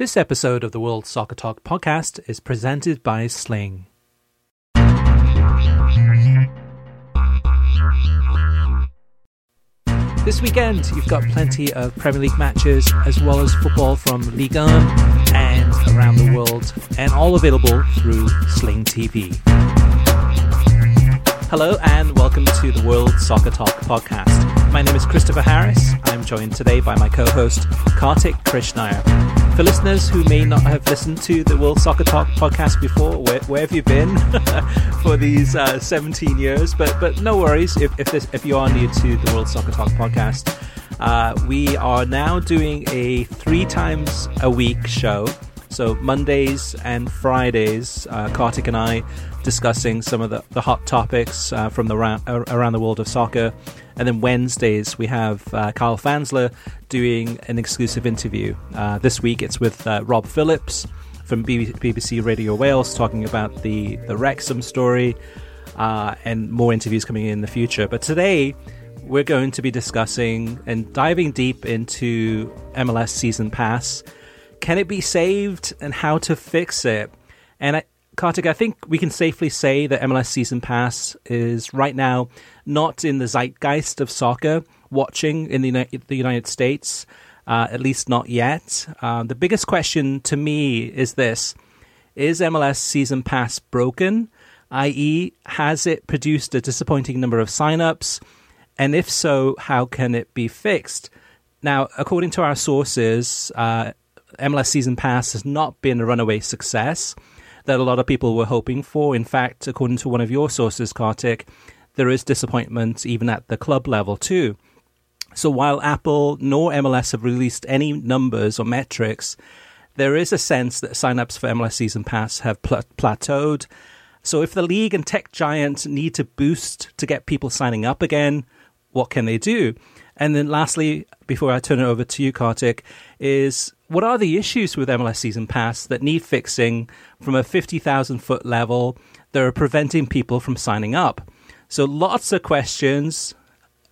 This episode of the World Soccer Talk podcast is presented by Sling. This weekend, you've got plenty of Premier League matches as well as football from Ligue 1 and around the world, and all available through Sling TV. Hello, and welcome to the World Soccer Talk podcast. My name is Christopher Harris. I'm joined today by my co host, Kartik Krishnaiyer. For listeners who may not have listened to the World Soccer Talk podcast before, where, where have you been for these uh, 17 years? But but no worries if if, this, if you are new to the World Soccer Talk podcast. Uh, we are now doing a three times a week show. So Mondays and Fridays, uh, Kartik and I discussing some of the, the hot topics uh, from the ra- around the world of soccer. And then Wednesdays, we have uh, Kyle Fansler doing an exclusive interview. Uh, this week, it's with uh, Rob Phillips from BBC Radio Wales talking about the, the Wrexham story uh, and more interviews coming in the future. But today, we're going to be discussing and diving deep into MLS Season Pass. Can it be saved and how to fix it? And I, Kartik, I think we can safely say that MLS Season Pass is right now not in the zeitgeist of soccer watching in the United, the United States, uh, at least not yet. Uh, the biggest question to me is this Is MLS Season Pass broken? i.e., has it produced a disappointing number of signups? And if so, how can it be fixed? Now, according to our sources, uh, MLS Season Pass has not been a runaway success that a lot of people were hoping for. In fact, according to one of your sources, Kartik, there is disappointment even at the club level too. So while Apple nor MLS have released any numbers or metrics, there is a sense that signups for MLS Season Pass have pl- plateaued. So if the league and tech giants need to boost to get people signing up again, what can they do? And then lastly, before I turn it over to you, Kartik, is what are the issues with MLS Season Pass that need fixing from a 50,000 foot level that are preventing people from signing up? So lots of questions.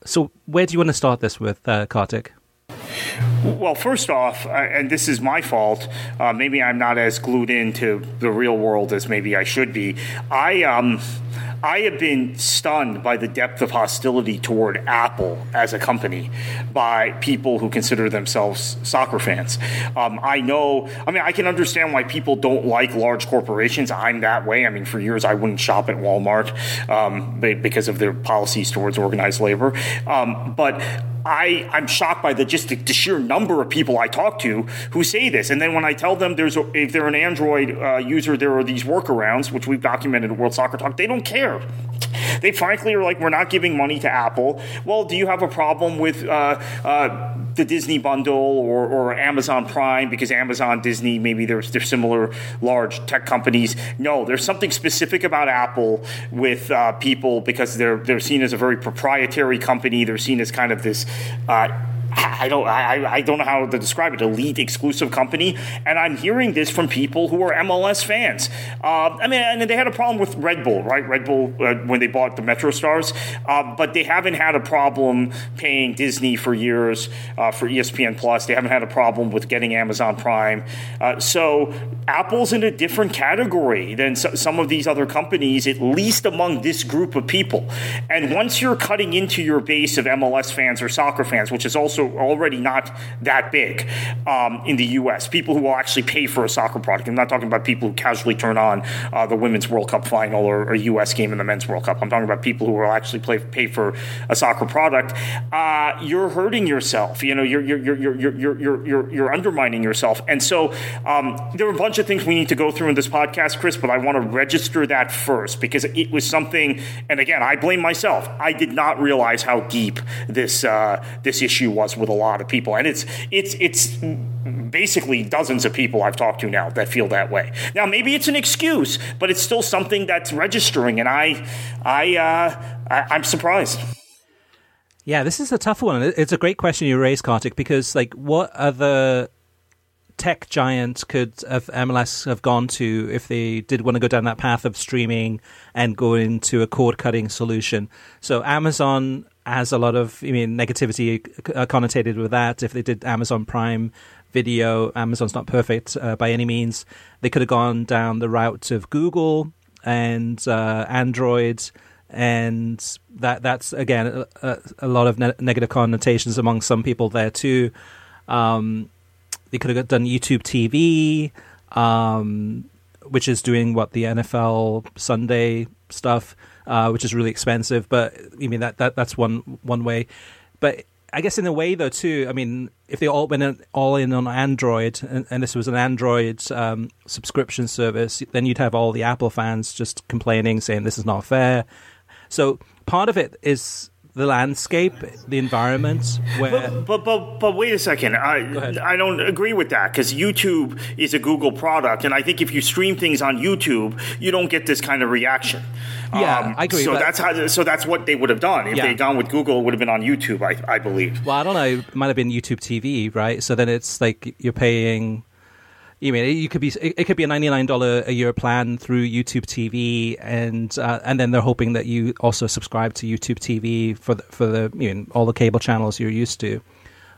So where do you want to start this with, uh, Kartik? Well, first off, uh, and this is my fault. Uh, maybe I'm not as glued into the real world as maybe I should be. I um, I have been stunned by the depth of hostility toward Apple as a company by people who consider themselves soccer fans. Um, I know, I mean, I can understand why people don't like large corporations. I'm that way. I mean, for years I wouldn't shop at Walmart um, because of their policies towards organized labor. Um, but I, I'm shocked by the just the, the, sheer number of people I talk to who say this. And then when I tell them there's a, if they're an Android uh, user, there are these workarounds, which we've documented at World Soccer Talk, they don't care. They frankly are like, we're not giving money to Apple. Well, do you have a problem with uh, uh, the Disney bundle or, or Amazon Prime because Amazon, Disney, maybe they're, similar large tech companies? No, there's something specific about Apple with uh, people because they're they're seen as a very proprietary company. They're seen as kind of this. I don't I, I don't know how to describe it. Elite exclusive company. And I'm hearing this from people who are MLS fans. Uh, I mean and they had a problem with Red Bull right? Red Bull uh, when they bought the MetroStars. Uh, but they haven't had a problem paying Disney for years uh, for ESPN Plus. They haven't had a problem with getting Amazon Prime. Uh, so Apple's in a different category than so, some of these other companies at least among this group of people. And once you're cutting into your base of MLS fans or soccer fans which is also also already not that big um, in the U.S. People who will actually pay for a soccer product. I'm not talking about people who casually turn on uh, the Women's World Cup final or a U.S. game in the Men's World Cup. I'm talking about people who will actually play, pay for a soccer product. Uh, you're hurting yourself. You know, you're you're you're you're you're you're, you're, you're undermining yourself. And so um, there are a bunch of things we need to go through in this podcast, Chris. But I want to register that first because it was something. And again, I blame myself. I did not realize how deep this uh, this issue was with a lot of people, and it's it's it's basically dozens of people I've talked to now that feel that way. Now, maybe it's an excuse, but it's still something that's registering, and I I, uh, I I'm surprised. Yeah, this is a tough one. It's a great question you raised, Kartik, because like, what other tech giant could have MLS have gone to if they did want to go down that path of streaming and go into a cord cutting solution? So Amazon has a lot of I mean negativity uh, connotated with that. If they did Amazon Prime Video, Amazon's not perfect uh, by any means. They could have gone down the route of Google and uh, Android, and that that's again a, a lot of ne- negative connotations among some people there too. Um, they could have done YouTube TV, um, which is doing what the NFL Sunday stuff uh, which is really expensive. But I mean that, that that's one one way. But I guess in a way though too. I mean, if they all went in, all in on Android, and, and this was an Android um, subscription service, then you'd have all the Apple fans just complaining, saying this is not fair. So part of it is the landscape, the environment. Where but but but, but wait a second, I I don't agree with that because YouTube is a Google product, and I think if you stream things on YouTube, you don't get this kind of reaction. Yeah, um, I agree. So that's how. So that's what they would have done if yeah. they'd gone with Google. It would have been on YouTube, I, I believe. Well, I don't know. It might have been YouTube TV, right? So then it's like you're paying you mean you could be it could be a ninety nine dollar a year plan through YouTube TV, and uh, and then they're hoping that you also subscribe to YouTube TV for the, for the you know, all the cable channels you're used to.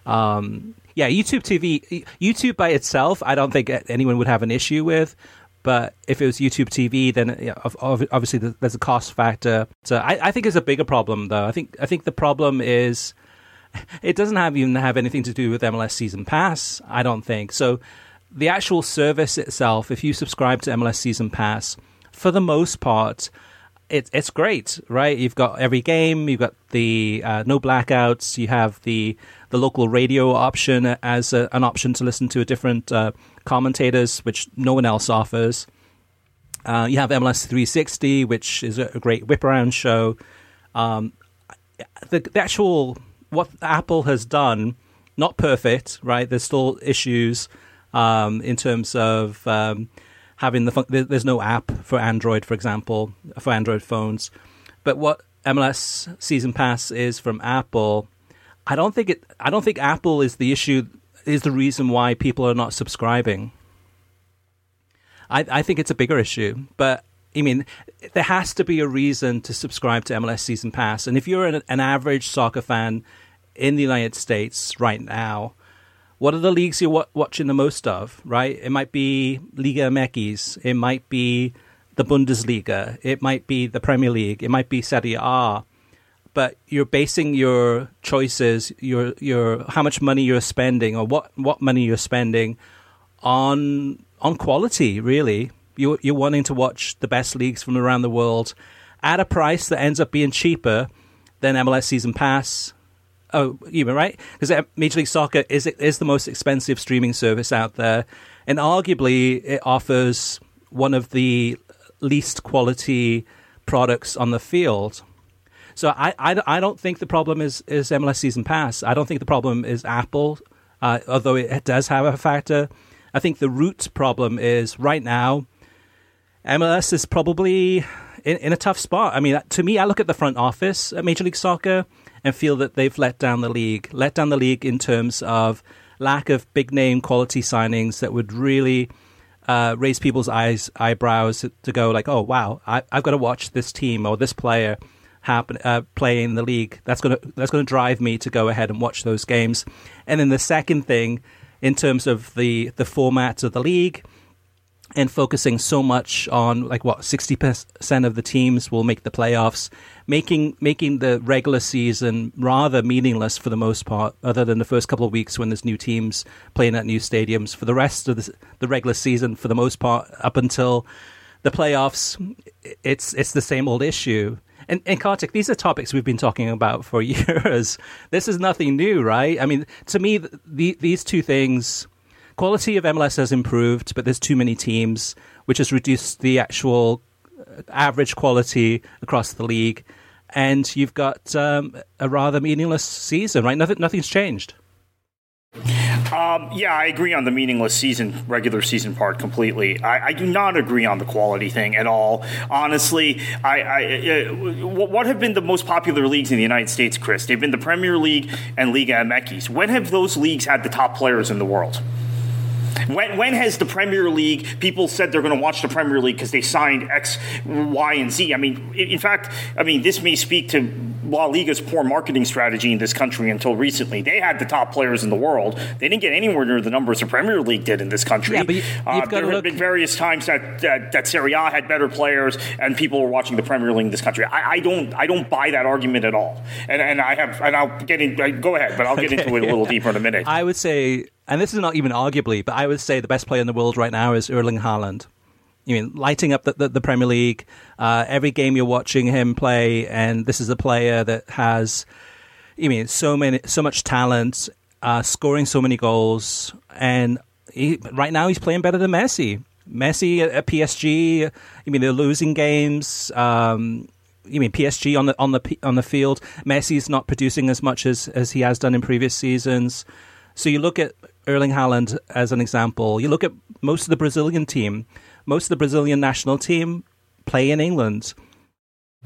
Um, yeah, YouTube TV, YouTube by itself, I don't think anyone would have an issue with. But if it was YouTube TV, then obviously there's a cost factor. So I, I think it's a bigger problem, though. I think I think the problem is it doesn't have even have anything to do with MLS Season Pass. I don't think so the actual service itself, if you subscribe to MLS Season Pass, for the most part, it, it's great, right? You've got every game, you've got the uh, no blackouts, you have the the local radio option as a, an option to listen to a different uh, commentators, which no one else offers. Uh, you have MLS 360, which is a, great whip around show. Um, the, the actual what Apple has done, not perfect, right? There's still issues um, in terms of um, having the fun- there's no app for Android, for example, for Android phones. But what MLS Season Pass is from Apple, I don't think it. I don't think Apple is the issue. Is the reason why people are not subscribing. I, I think it's a bigger issue, but I mean, there has to be a reason to subscribe to MLS Season Pass. And if you're an, an average soccer fan in the United States right now, what are the leagues you're watching the most of, right? It might be Liga MX, it might be the Bundesliga, it might be the Premier League, it might be Serie A. But you're basing your choices, your your how much money you're spending, or what, what money you're spending on on quality. Really, you you're wanting to watch the best leagues from around the world at a price that ends up being cheaper than MLS season pass, oh, even right? Because uh, Major League Soccer is is the most expensive streaming service out there, and arguably it offers one of the least quality products on the field. So I, I, I don't think the problem is, is MLS Season Pass. I don't think the problem is Apple, uh, although it does have a factor. I think the root problem is right now, MLS is probably in, in a tough spot. I mean, to me, I look at the front office at Major League Soccer and feel that they've let down the league, let down the league in terms of lack of big name quality signings that would really uh, raise people's eyes eyebrows to go like, oh wow, I, have got to watch this team or this player happen uh, play in the league. That's gonna that's gonna drive me to go ahead and watch those games. And then the second thing, in terms of the the format of the league and focusing so much on like what 60% of the teams will make the playoffs making making the regular season rather meaningless for the most part other than the first couple of weeks when there's new teams playing at new stadiums for the rest of the, the regular season for the most part up until the playoffs it's it's the same old issue and, and Kartik, these are topics we've been talking about for years. This is nothing new, right? I mean, to me, the, these two things quality of MLS has improved, but there's too many teams, which has reduced the actual uh, average quality across the league. And you've got um, a rather meaningless season, right? Nothing, nothing's changed. Um, yeah, I agree on the meaningless season, regular season part completely. I, I do not agree on the quality thing at all. Honestly, I, I uh, what have been the most popular leagues in the United States, Chris? They've been the Premier League and Liga MX. When have those leagues had the top players in the world? When, when has the Premier League, people said they're going to watch the Premier League because they signed X, Y, and Z? I mean, in fact, I mean, this may speak to La Liga's poor marketing strategy in this country until recently. They had the top players in the world. They didn't get anywhere near the numbers the Premier League did in this country. Yeah, but you, uh, there have look... been various times that, that that Serie A had better players, and people were watching the Premier League in this country. I, I don't I don't buy that argument at all. And and I have and I'll get in. Go ahead, but I'll get okay, into it a little deeper in a minute. I would say, and this is not even arguably, but I would say the best player in the world right now is Erling Haaland. You mean lighting up the, the, the Premier League? Uh, every game you're watching him play, and this is a player that has, you mean so many, so much talent, uh, scoring so many goals, and he, right now he's playing better than Messi. Messi at, at PSG, I mean they're losing games. Um, you mean PSG on the on the on the field? Messi's not producing as much as as he has done in previous seasons. So you look at Erling Haaland as an example. You look at most of the Brazilian team most of the Brazilian national team play in England.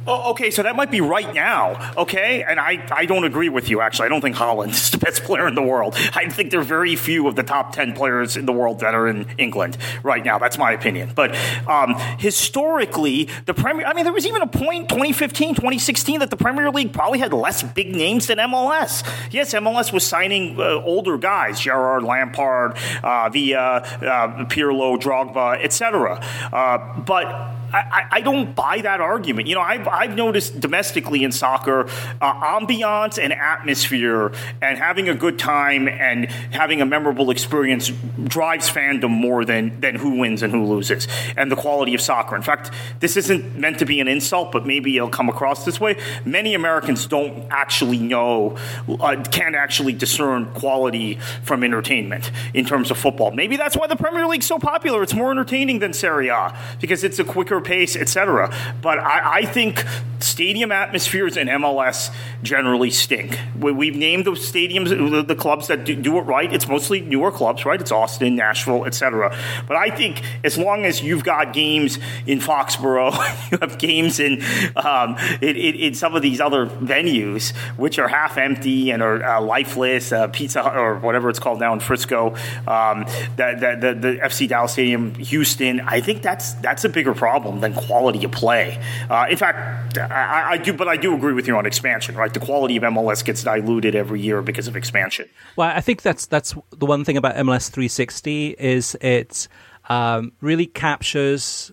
Oh, okay, so that might be right now, okay? And I, I don't agree with you, actually. I don't think Haaland is the best player in the world. I think there are very few of the top 10 players in the world that are in England right now. That's my opinion. But um, historically, the Premier, I mean, there was even a point, 2015, 2016, that the Premier League probably had less big names than MLS. Yes, MLS was signing uh, older guys, Gerrard, Lampard, uh, Villa, uh, Pirlo, Drogba, etc. Uh, but I, I, don't buy that argument. You know, I've, I've noticed domestically in soccer, uh, ambiance and atmosphere and having a good time and having a memorable experience drives fandom more than, than who wins and who loses and the quality of soccer. In fact, this isn't meant to be an insult, but maybe it'll come across this way. Many Americans don't actually know, uh, can't actually discern quality from entertainment in terms of football. Maybe that's why the Premier League's so popular. It's more entertaining than Serie A because it's a quicker pace, etc. But I, I, think stadium atmospheres in MLS generally stink. We, have named the stadiums, the, the clubs that do, do, it right. It's mostly newer clubs, right? It's Austin, Nashville, etc. But I think as long as you've got games in Foxborough, you have games in, um, in, in, some of these other venues, which are half empty and are uh, lifeless, uh, Pizza or whatever it's called now in Frisco, um, that, that, the, the FC Dallas Stadium, Houston. I think that's that's a bigger problem than quality of play. Uh, in fact, I, I, do, but I do agree with you on expansion. Right, the quality of MLS gets diluted every year because of expansion. Well, I think that's that's the one thing about MLS 360 is it um, really captures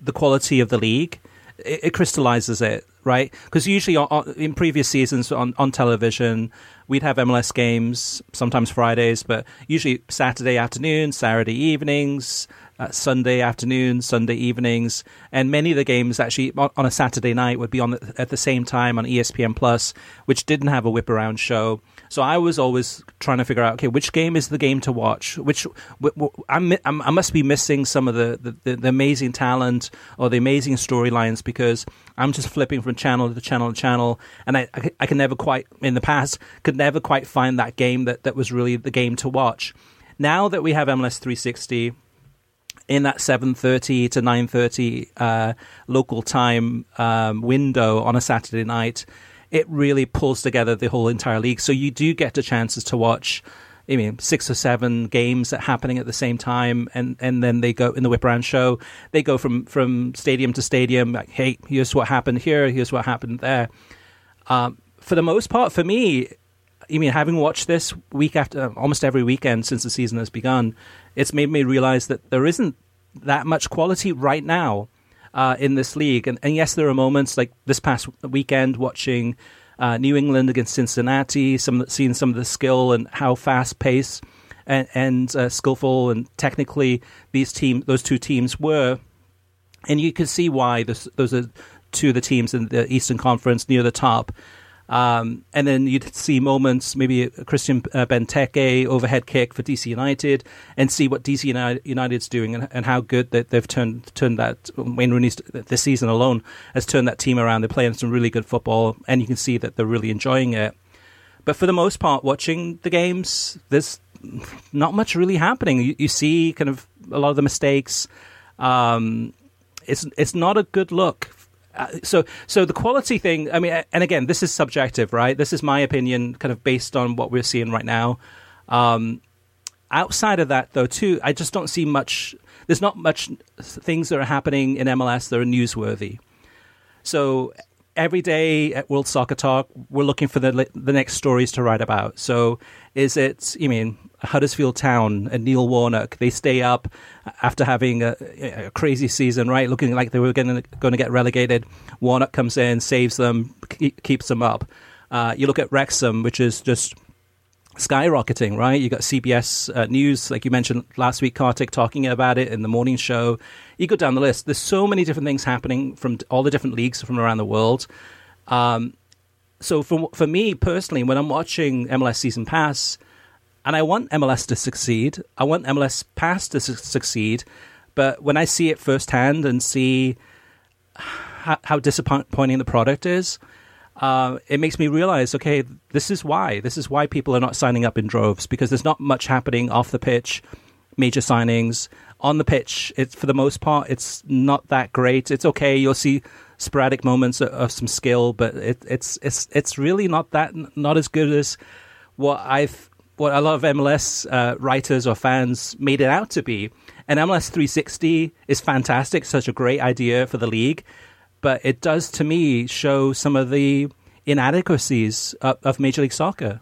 the quality of the league. It, it crystallizes it, right? Because usually on, in previous seasons on, on television, we'd have MLS games, sometimes Fridays, but usually Saturday afternoon, Saturday evenings, uh, Sunday afternoon, Sunday evenings, and many of the games actually on, a Saturday night would be on the, at the same time on ESPN Plus, which didn't have a whip around show. So I was always trying to figure out, okay, which game is the game to watch? Which I'm, i must be missing some of the, the, the amazing talent or the amazing storylines because I'm just flipping from channel to channel to channel, and I, I, I can never quite in the past could never quite find that game that, that was really the game to watch. Now that we have MLS 360 in that 7.30 to 9.30 uh, local time um, window on a Saturday night, it really pulls together the whole entire league. So you do get the chances to watch I mean, six or seven games that happening at the same time, and, and then they go in the whip around show. They go from, from stadium to stadium. Like, hey, here's what happened here. Here's what happened there. Um, for the most part, for me, I mean, having watched this week after almost every weekend since the season has begun, it's made me realize that there isn't that much quality right now uh, in this league. And, and, yes, there are moments like this past weekend watching uh, New England against Cincinnati, some seeing some of the skill and how fast paced and, and uh, skillful and technically these team those two teams were, and you can see why this, those are two of the teams in the Eastern Conference near the top. Um, and then you'd see moments, maybe Christian uh, Benteke overhead kick for DC United, and see what DC United's doing and, and how good that they've turned turned that Wayne Rooney's this season alone has turned that team around. They're playing some really good football, and you can see that they're really enjoying it. But for the most part, watching the games, there's not much really happening. You, you see kind of a lot of the mistakes. Um, it's it's not a good look uh, so so the quality thing i mean and again this is subjective right? This is my opinion kind of based on what we're seeing right now. Um, outside of that though too i just don't see much there's not much things that are happening in mls that are newsworthy. So every day at World Soccer Talk, we're looking for the the next stories to write about. So, is it? You mean Huddersfield Town and Neil Warnock? They stay up after having a, a crazy season, right? Looking like they were going to get relegated. Warnock comes in, saves them, keeps them up. Uh, you look at Wrexham, which is just skyrocketing, right? You got CBS uh, News, like you mentioned last week, Kartik talking about it in the morning show. You go down the list. There's so many different things happening from all the different leagues from around the world. Um, so for for me personally, when I'm watching MLS Season Pass, and I want MLS to succeed, I want MLS Pass to su- succeed, but when I see it firsthand and see how, how disappointing the product is, uh, it makes me realize, okay, this is why. This is why people are not signing up in droves because there's not much happening off the pitch, major signings. On the pitch, it's for the most part, it's not that great. It's okay. You'll see sporadic moments of, of some skill, but it, it's it's it's really not that not as good as what I've what a lot of MLS uh, writers or fans made it out to be. And MLS 360 is fantastic, such a great idea for the league but it does to me show some of the inadequacies of, of Major League Soccer.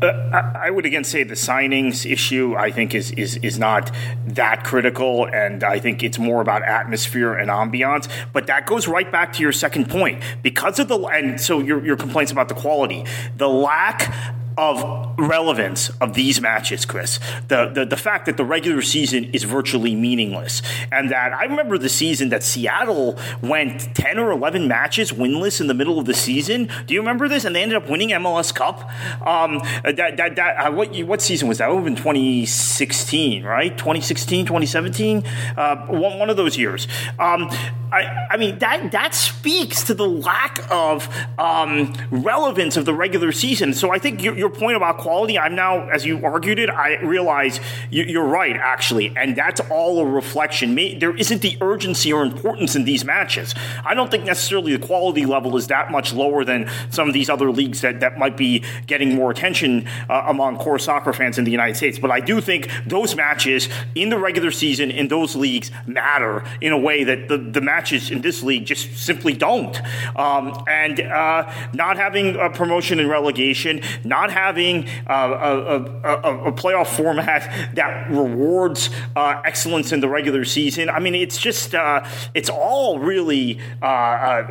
Uh, I would again say the signings issue I think is, is is not that critical, and I think it's more about atmosphere and ambiance. But that goes right back to your second point because of the and so your your complaints about the quality, the lack of relevance of these matches, Chris. The, the the fact that the regular season is virtually meaningless, and that I remember the season that Seattle went ten or eleven matches winless in the middle of the season. Do you remember this? And they ended up winning MLS Cup. Um, that that that uh, what what season was that? It would have been 2016, right? 2016, 2017, uh, one one of those years. Um, I, I mean that that speaks to the lack of um, relevance of the regular season. So I think you're your point about quality, I'm now, as you argued it, I realize you, are right, actually. And that's all a reflection. There isn't the urgency or importance in these matches. I don't think necessarily the quality level is that much lower than some of these other leagues that, that might be getting more attention uh, among core soccer fans in the United States. But I do think those matches in the regular season in those leagues matter in a way that the, the matches in this league just simply don't. Um, and uh, not having a promotion and relegation, not having uh, a, a, a, playoff format that rewards uh, excellence in the regular season. I mean, it's just uh, it's all really uh, uh,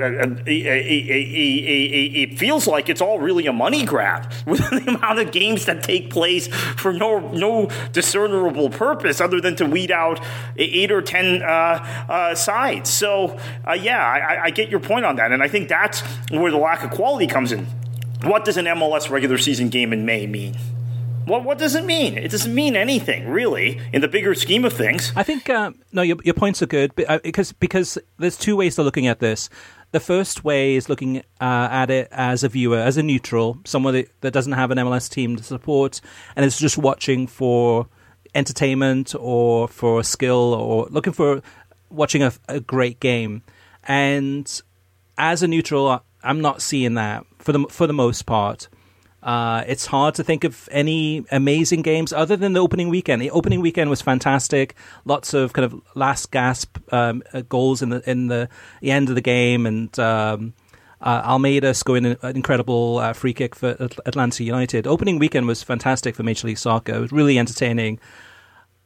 it feels like it's all really a money grab with the amount of games that take place for no no discernible purpose other than to weed out eight or ten uh, sides. So yeah, I, I get your point on that, and I think that's where the lack of quality comes in. What does an MLS regular season game in May mean? What what does it mean? It doesn't mean anything, really, in the bigger scheme of things. I think uh, no, your your points are good because because there's two ways of looking at this. The first way is looking uh, at it as a viewer, as a neutral, someone that, that doesn't have an MLS team to support, and is just watching for entertainment or for skill or looking for watching a, a great game. And as a neutral, I'm not seeing that for the for the most part. Uh, it's hard to think of any amazing games other than the opening weekend. The opening weekend was fantastic. Lots of kind of last gasp um, uh, goals in the in the, the, end of the game, and um, uh, Almada scoring an, incredible uh, free kick for Atlanta United. Opening weekend was fantastic for Major League Soccer. It was really entertaining.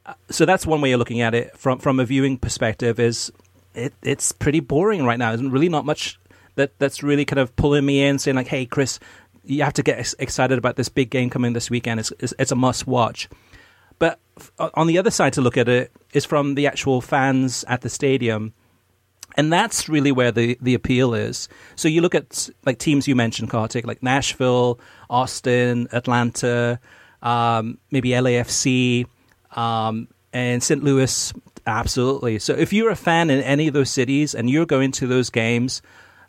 Uh, so that's one way of looking at it from from a viewing perspective. Is it, it's pretty boring right now. There's really not much that that's really kind of pulling me in, saying like, "Hey, Chris, you have to get excited about this big game coming this weekend. It's it's, it's a must watch." But on the other side to look at it is from the actual fans at the stadium. And that's really where the, the appeal is. So you look at like teams you mentioned, Kartik, like Nashville, Austin, Atlanta, um, maybe LAFC, um, and St. Louis. Absolutely. So if you're a fan in any of those cities and you're going to those games,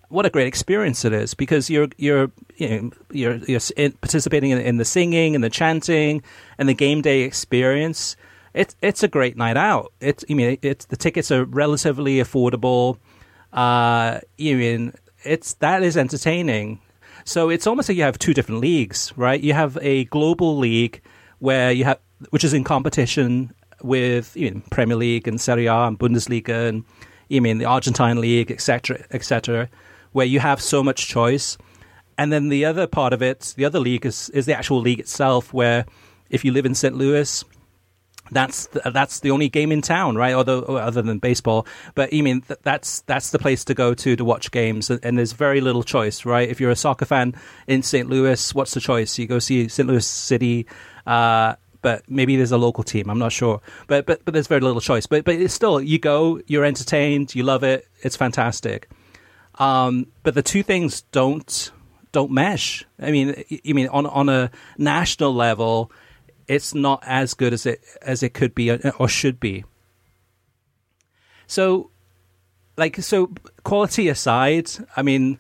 what a great experience it is because you're you're you know, you're, you're participating in, in, the singing and the chanting and the game day experience. It's it's a great night out. It's I mean it's the tickets are relatively affordable. Uh, you mean it's that is entertaining. So it's almost like you have two different leagues, right? You have a global league where you have which is in competition with you know, Premier League and Serie A and Bundesliga and you mean the Argentine league, etc., etc where you have so much choice. And then the other part of it, the other league is, is the actual league itself, where if you live in St. Louis, that's the, that's the only game in town, right? Although other than baseball, but I mean that's that's the place to go to to watch games, and, and, there's very little choice, right? If you're a soccer fan in St. Louis, what's the choice? You go see St. Louis City. Uh, but maybe there's a local team. I'm not sure, but but but there's very little choice. But but it's still you go, you're entertained, you love it, it's fantastic. Um, but the two things don't don't mesh. I mean, you mean on on a national level, it's not as good as it as it could be or should be. So, like, so quality aside, I mean,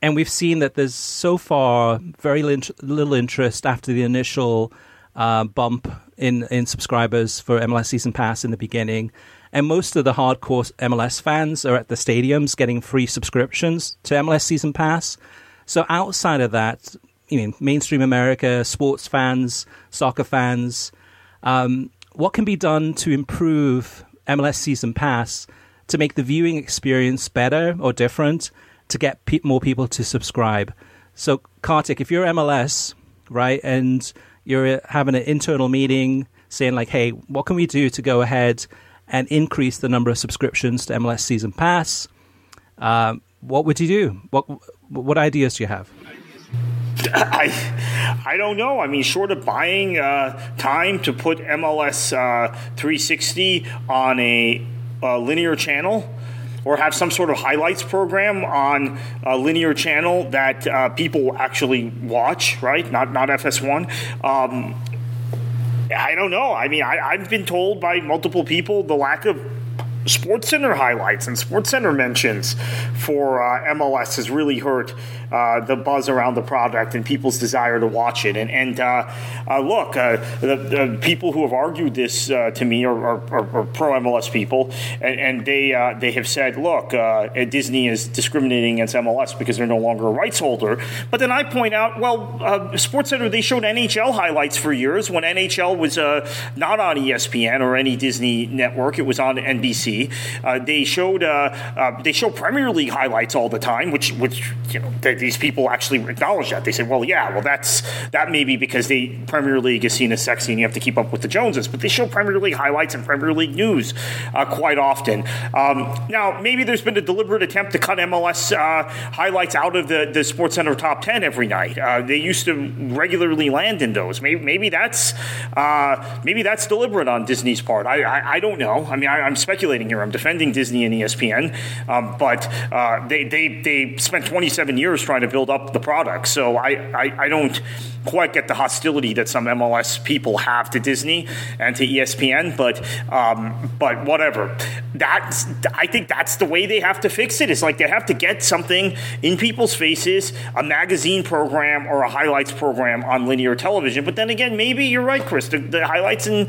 and we've seen that there's so far very little interest after the initial uh, bump in in subscribers for MLS Season Pass in the beginning. And most of the hardcore MLS fans are at the stadiums getting free subscriptions to MLS Season Pass. So outside of that, you know, mainstream America, sports fans, soccer fans, um, what can be done to improve MLS Season Pass to make the viewing experience better or different to get pe- more people to subscribe? So, Kartik, if you're MLS, right, and you're having an internal meeting saying, like, hey, what can we do to go ahead and increase the number of subscriptions to MLS Season Pass? Uh, what would you do? What what ideas do you have? I, I don't know. I mean, short of buying uh, time to put MLS uh, 360 on a, a, linear channel or have some sort of highlights program on a linear channel that uh, people actually watch, right? Not not FS1. Um, I don't know. I mean, I, I've been told by multiple people the lack of Sports Center highlights and Sports Center mentions for uh, MLS has really hurt uh, the buzz around the product and people's desire to watch it. And, and uh, uh look, uh, the, the, people who have argued this uh, to me are, are, are, pro MLS people, and, and they they have said, look, Disney is discriminating against MLS because they're no longer a rights holder. But then I point out, well, Sports Center they showed NHL highlights for years when NHL was not on ESPN or any Disney network; it was on NBC. they showed they show Premier League highlights all the time, which which you know. They, these people actually acknowledge that. They say, well, yeah, well, that's that may be because the Premier League is seen as sexy and you have to keep up with the Joneses, but they show Premier League highlights and Premier League news uh, quite often. Um, now, maybe there's been a deliberate attempt to cut MLS uh, highlights out of the, the Sports Center top 10 every night. Uh, they used to regularly land in those. Maybe, maybe that's uh, maybe that's deliberate on Disney's part. I, I, I don't know. I mean, I, am speculating here. I'm defending Disney and ESPN, um, but uh, they, they, they spent 27 years trying to build up the product. So I, I, I don't quite get the hostility that some MLS people have to Disney and to ESPN, but um, but whatever. That's I think that's the way they have to fix it. It's like they have to get something in people's faces, a magazine program or a highlights program on linear television. But then again, maybe you're right, Chris. The, the highlights and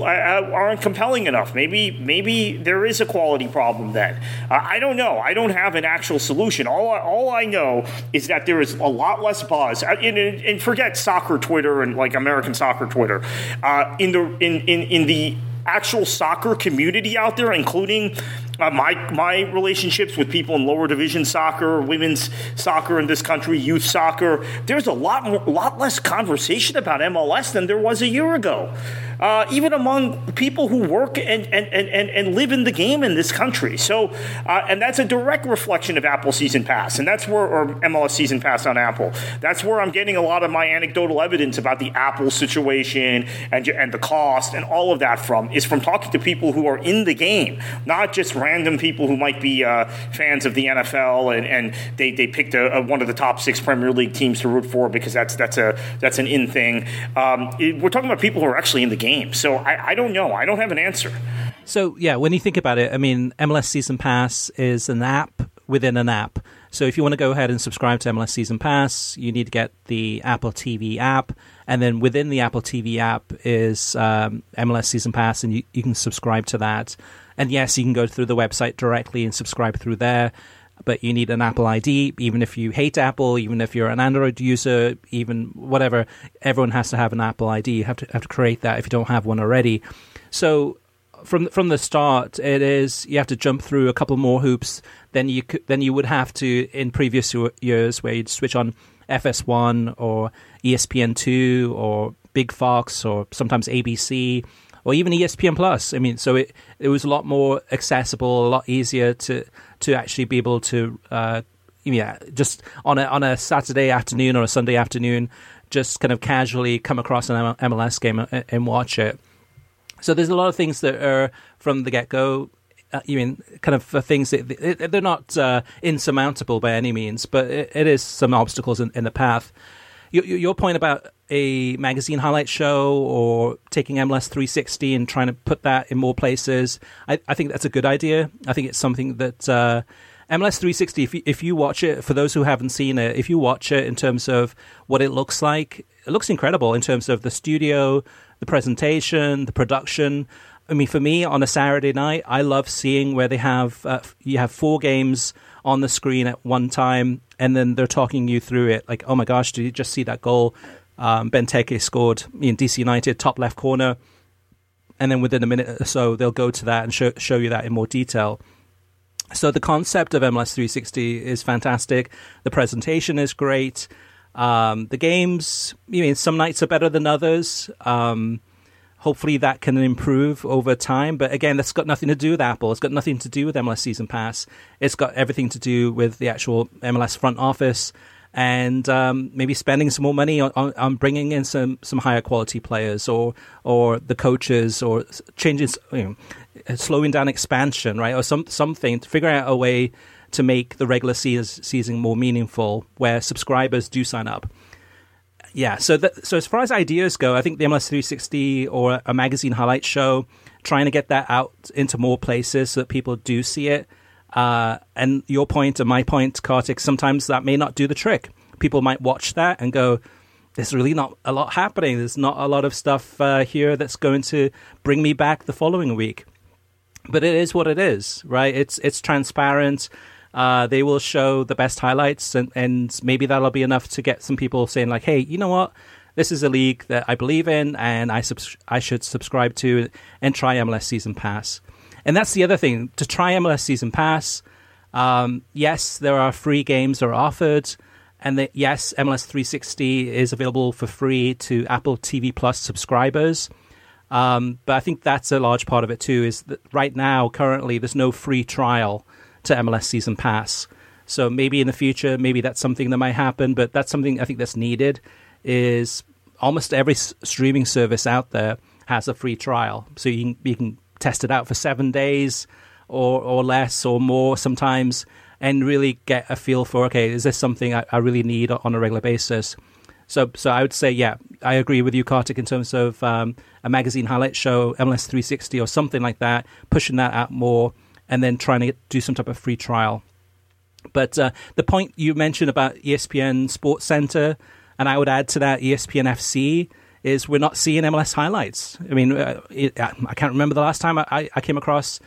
uh, aren't compelling enough. Maybe maybe there is a quality problem then. Uh, I don't know. I don't have an actual solution. All I, all I know is that there is a lot less buzz. Uh, and, and forget soccer Twitter and like American soccer Twitter. Uh, in the in, in in the actual soccer community out there, including uh, my my relationships with people in lower division soccer, women's soccer in this country, youth soccer. There's a lot more, lot less conversation about MLS than there was a year ago uh, even among people who work and, and, and, and live in the game in this country. So, uh, and that's a direct reflection of Apple Season Pass, and that's where, or MLS Season Pass on Apple. That's where I'm getting a lot of my anecdotal evidence about the Apple situation and, and the cost and all of that from, is from talking to people who are in the game, not just random people who might be uh, fans of the NFL and, and they, they picked a, a, one of the top six Premier League teams to root for because that's, that's, a, that's an in thing. Um, it, we're talking about people who are actually in the game game. So I, I don't know. I don't have an answer. So yeah, when you think about it, I mean, MLS Season Pass is an app within an app. So if you want to go ahead and subscribe to MLS Season Pass, you need to get the Apple TV app, and then within the Apple TV app is um, MLS Season Pass, and you, you can subscribe to that. And yes, you can go through the website directly and subscribe through there but you need an Apple ID. Even if you hate Apple, even if you're an Android user, even whatever, everyone has to have an Apple ID. You have to have to create that if you don't have one already. So from from the start, it is you have to jump through a couple more hoops than you than you would have to in previous years, where you'd switch on FS1 or ESPN2 or Big Fox or sometimes ABC or even ESPN Plus. I mean, so it it was a lot more accessible, a lot easier to to actually be able to. Uh, yeah, just on a on a Saturday afternoon or a Sunday afternoon, just kind of casually come across an MLS game and, watch it. So there's a lot of things that are from the get go. Uh, you mean kind of things that they're not uh, insurmountable by any means, but it, it is some obstacles in, in the path. Your, your, point about a magazine highlight show or taking MLS 360 and trying to put that in more places, I, I think that's a good idea. I think it's something that uh, MLS 360, if you, if you watch it, for those who haven't seen it, if you watch it in terms of what it looks like, it looks incredible in terms of the studio, the presentation, the production. I mean, for me, on a Saturday night, I love seeing where they have uh, you have four games on the screen at one time, and then they're talking you through it. Like, oh my gosh, did you just see that goal? Um, Benteke scored in DC United, top left corner, and then within a minute or so, they'll go to that and show, show you that in more detail. So the concept of MLS 360 is fantastic. The presentation is great. Um, the games, you mean, some nights are better than others. Um, hopefully that can improve over time. But again, that's got nothing to do with Apple. It's got nothing to do with MLS Season Pass. It's got everything to do with the actual MLS front office and um, maybe spending some more money on, on, on, bringing in some, some higher quality players or or the coaches or changing, you know, slowing down expansion, right, or some something to figure out a way to make the regular season more meaningful, where subscribers do sign up. Yeah, so that, so as far as ideas go, I think the MLS 360 or a magazine highlight show, trying to get that out into more places so that people do see it. Uh, and your point and my point, Kartik, sometimes that may not do the trick. People might watch that and go, "There's really not a lot happening. There's not a lot of stuff uh, here that's going to bring me back the following week." But it is what it is, right? It's it's transparent. Uh, they will show the best highlights, and, and maybe that'll be enough to get some people saying like, "Hey, you know what? This is a league that I believe in, and I subs- I should subscribe to and try MLS Season Pass." And that's the other thing to try MLS Season Pass. Um, yes, there are free games that are offered, and that yes, MLS 360 is available for free to Apple TV Plus subscribers. Um, but I think that's a large part of it too. Is that right now, currently, there's no free trial to MLS Season Pass. So maybe in the future, maybe that's something that might happen. But that's something I think that's needed. Is almost every streaming service out there has a free trial, so you can, you can test it out for seven days or or less or more sometimes, and really get a feel for okay, is this something I, I really need on a regular basis? So, so I would say, yeah, I agree with you, Kartik, in terms of um, a magazine highlight show, MLS 360 or something like that, pushing that out more and then trying to do some type of free trial. But uh, the point you mentioned about ESPN Sports Center, and I would add to that ESPN FC, is we're not seeing MLS highlights. I mean, uh, it, I can't remember the last time I, I came across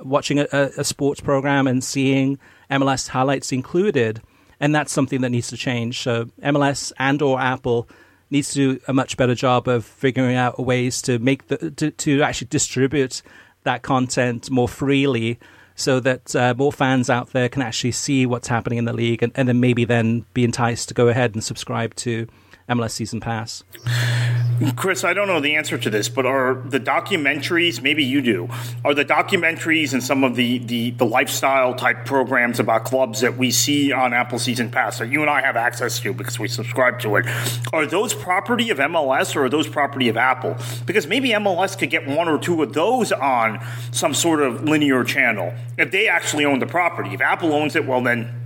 watching a, a, sports program and seeing MLS highlights included, and that's something that needs to change. So MLS and or Apple needs to do a much better job of figuring out ways to make the to, to actually distribute that content more freely so that uh, more fans out there can actually see what's happening in the league and, and then maybe then be enticed to go ahead and subscribe to MLS Season Pass. Chris, I don't know the answer to this, but are the documentaries, maybe you do, are the documentaries and some of the, the, the lifestyle type programs about clubs that we see on Apple Season Pass that you and I have access to because we subscribe to it, are those property of MLS or are those property of Apple? Because maybe MLS could get one or two of those on some sort of linear channel if they actually own the property. If Apple owns it, well, then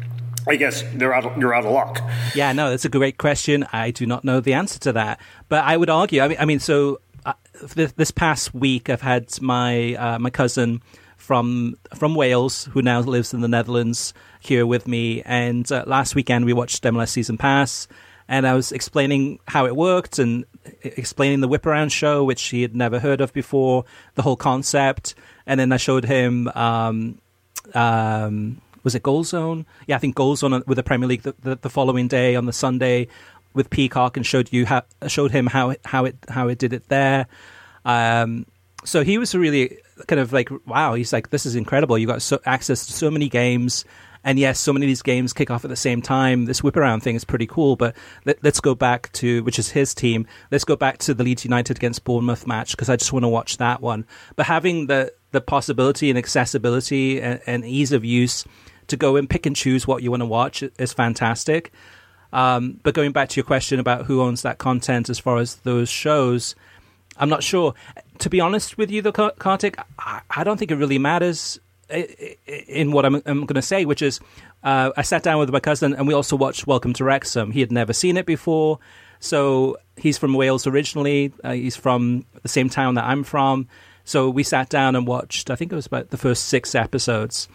I guess they're out. You're out of luck. Yeah, no, that's a great question. I do not know the answer to that, but I would argue. I mean, I mean, so uh, this, this, past week, I've had my uh, my cousin from from Wales, who now lives in the Netherlands, here with me. And uh, last weekend, we watched MLS Season Pass, and I was explaining how it worked and explaining the Whip Around show, which he had never heard of before, the whole concept. And then I showed him. Um, um, was it Goal Zone? Yeah, I think Goal Zone with the Premier League the, the, the, following day on the Sunday with Peacock and showed you how showed him how it, how it how it did it there. Um, so he was really kind of like, wow, he's like, this is incredible. You got so, access to so many games. And yes, so many of these games kick off at the same time. This whip around thing is pretty cool, but let, us go back to, which is his team. Let's go back to the Leeds United against Bournemouth match because I just want to watch that one. But having the, the possibility and accessibility and, and ease of use to go and pick and choose what you want to watch is fantastic. Um, but going back to your question about who owns that content as far as those shows, I'm not sure. To be honest with you, though, Kartik, I, I don't think it really matters in what I'm, I'm going to say, which is uh, I sat down with my cousin and we also watched Welcome to Wrexham. He had never seen it before. So he's from Wales originally. Uh, he's from the same town that I'm from. So we sat down and watched, I think it was about the first six episodes,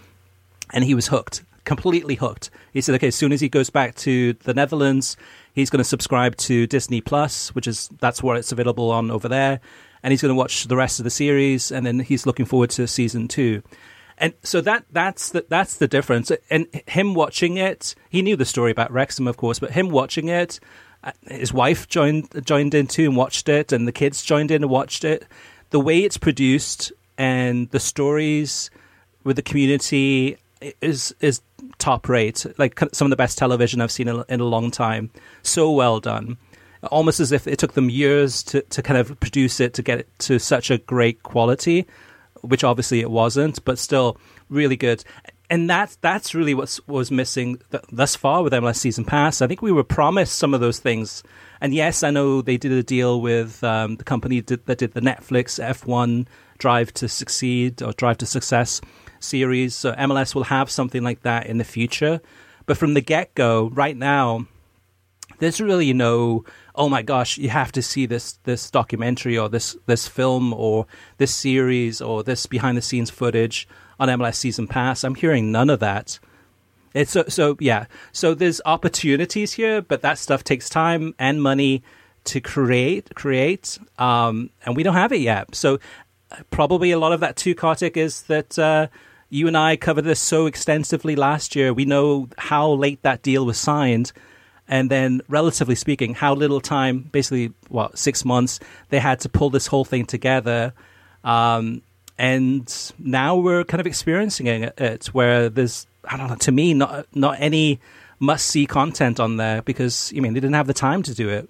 and he was hooked, completely hooked. He said, okay, as soon as he goes back to the Netherlands, He's going to subscribe to Disney Plus, which is that's where it's available on over there, and he's going to watch the rest of the series, and then he's looking forward to season two. And so that that's the that's the difference. And him watching it, he knew the story about Wrexham, of course, but him watching it, uh, his wife joined joined in too and watched it, and the kids joined in and watched it. The way it's produced and the stories with the community is is top rate, like some of the best television I've seen in, in a long time. So well done. Almost as if it took them years to, to kind of produce it to get it to such a great quality, which obviously it wasn't, but still really good. And that's that's really what was missing th- thus far with MLS Season Pass. I think we were promised some of those things. And yes, I know they did a deal with um, the company that did the Netflix F1 Drive to Succeed or Drive to Success series. So MLS will have something like that in the future. But from the get go, right now, there's really no oh my gosh you have to see this this documentary or this this film or this series or this behind the scenes footage on MLS season pass i'm hearing none of that it's so so yeah so there's opportunities here but that stuff takes time and money to create create um, and we don't have it yet so probably a lot of that too Kartik is that uh, you and I covered this so extensively last year. We know how late that deal was signed. And then, relatively speaking, how little time, basically, what, six months, they had to pull this whole thing together. Um, and now we're kind of experiencing it where there's, I don't know, to me, not, not any must see content on there because, I mean, they didn't have the time to do it.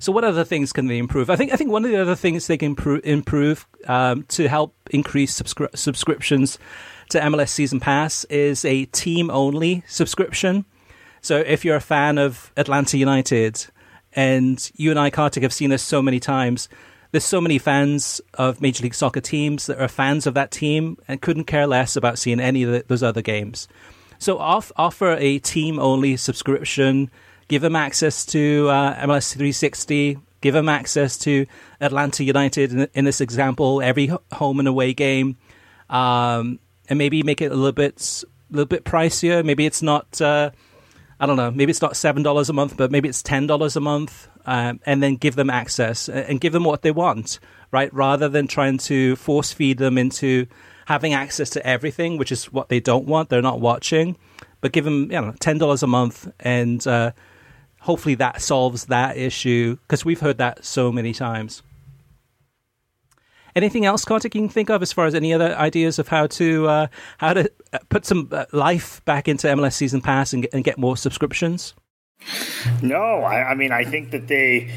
So, what other things can they improve? I think I think one of the other things they can improve, improve um, to help increase subscri- subscriptions to MLS Season Pass is a team only subscription. So, if you're a fan of Atlanta United, and you and I, Kartik, have seen this so many times. There's so many fans of Major League Soccer teams that are fans of that team and couldn't care less about seeing any of the, those other games. So off, offer a team only subscription give them access to uh, MLS 360, give them access to Atlanta United in, this example, every home and away game, um, and maybe make it a little bit a little bit pricier. Maybe it's not. Uh, I don't know. Maybe it's not seven dollars a month, but maybe it's ten dollars a month, um, and then give them access and give them what they want, right? Rather than trying to force feed them into having access to everything, which is what they don't want. They're not watching, but give them you know ten dollars a month and uh, hopefully that solves that issue because we've heard that so many times. Anything else, Kartik, you can think of as far as any other ideas of how to uh, how to uh, put some uh, life back into MLS Season Pass and get, and get more subscriptions? No, I, I, mean I think that they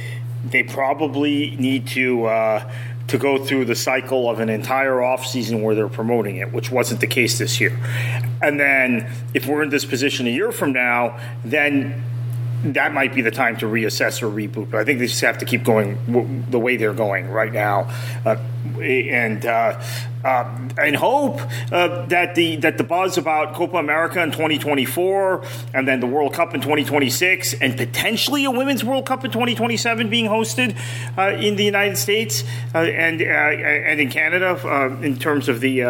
they probably need to uh, to go through the cycle of an entire off season where they're promoting it, which wasn't the case this year. And then if we're in this position a year from now, then that might be the time to reassess or reboot. But I think they just have to keep going w- the way they're going right now, uh, and uh, uh, and hope uh, that the that the buzz about Copa America in 2024 and then the World Cup in 2026 and potentially a Women's World Cup in 2027 being hosted uh, in the United States uh, and and in Canada in terms of the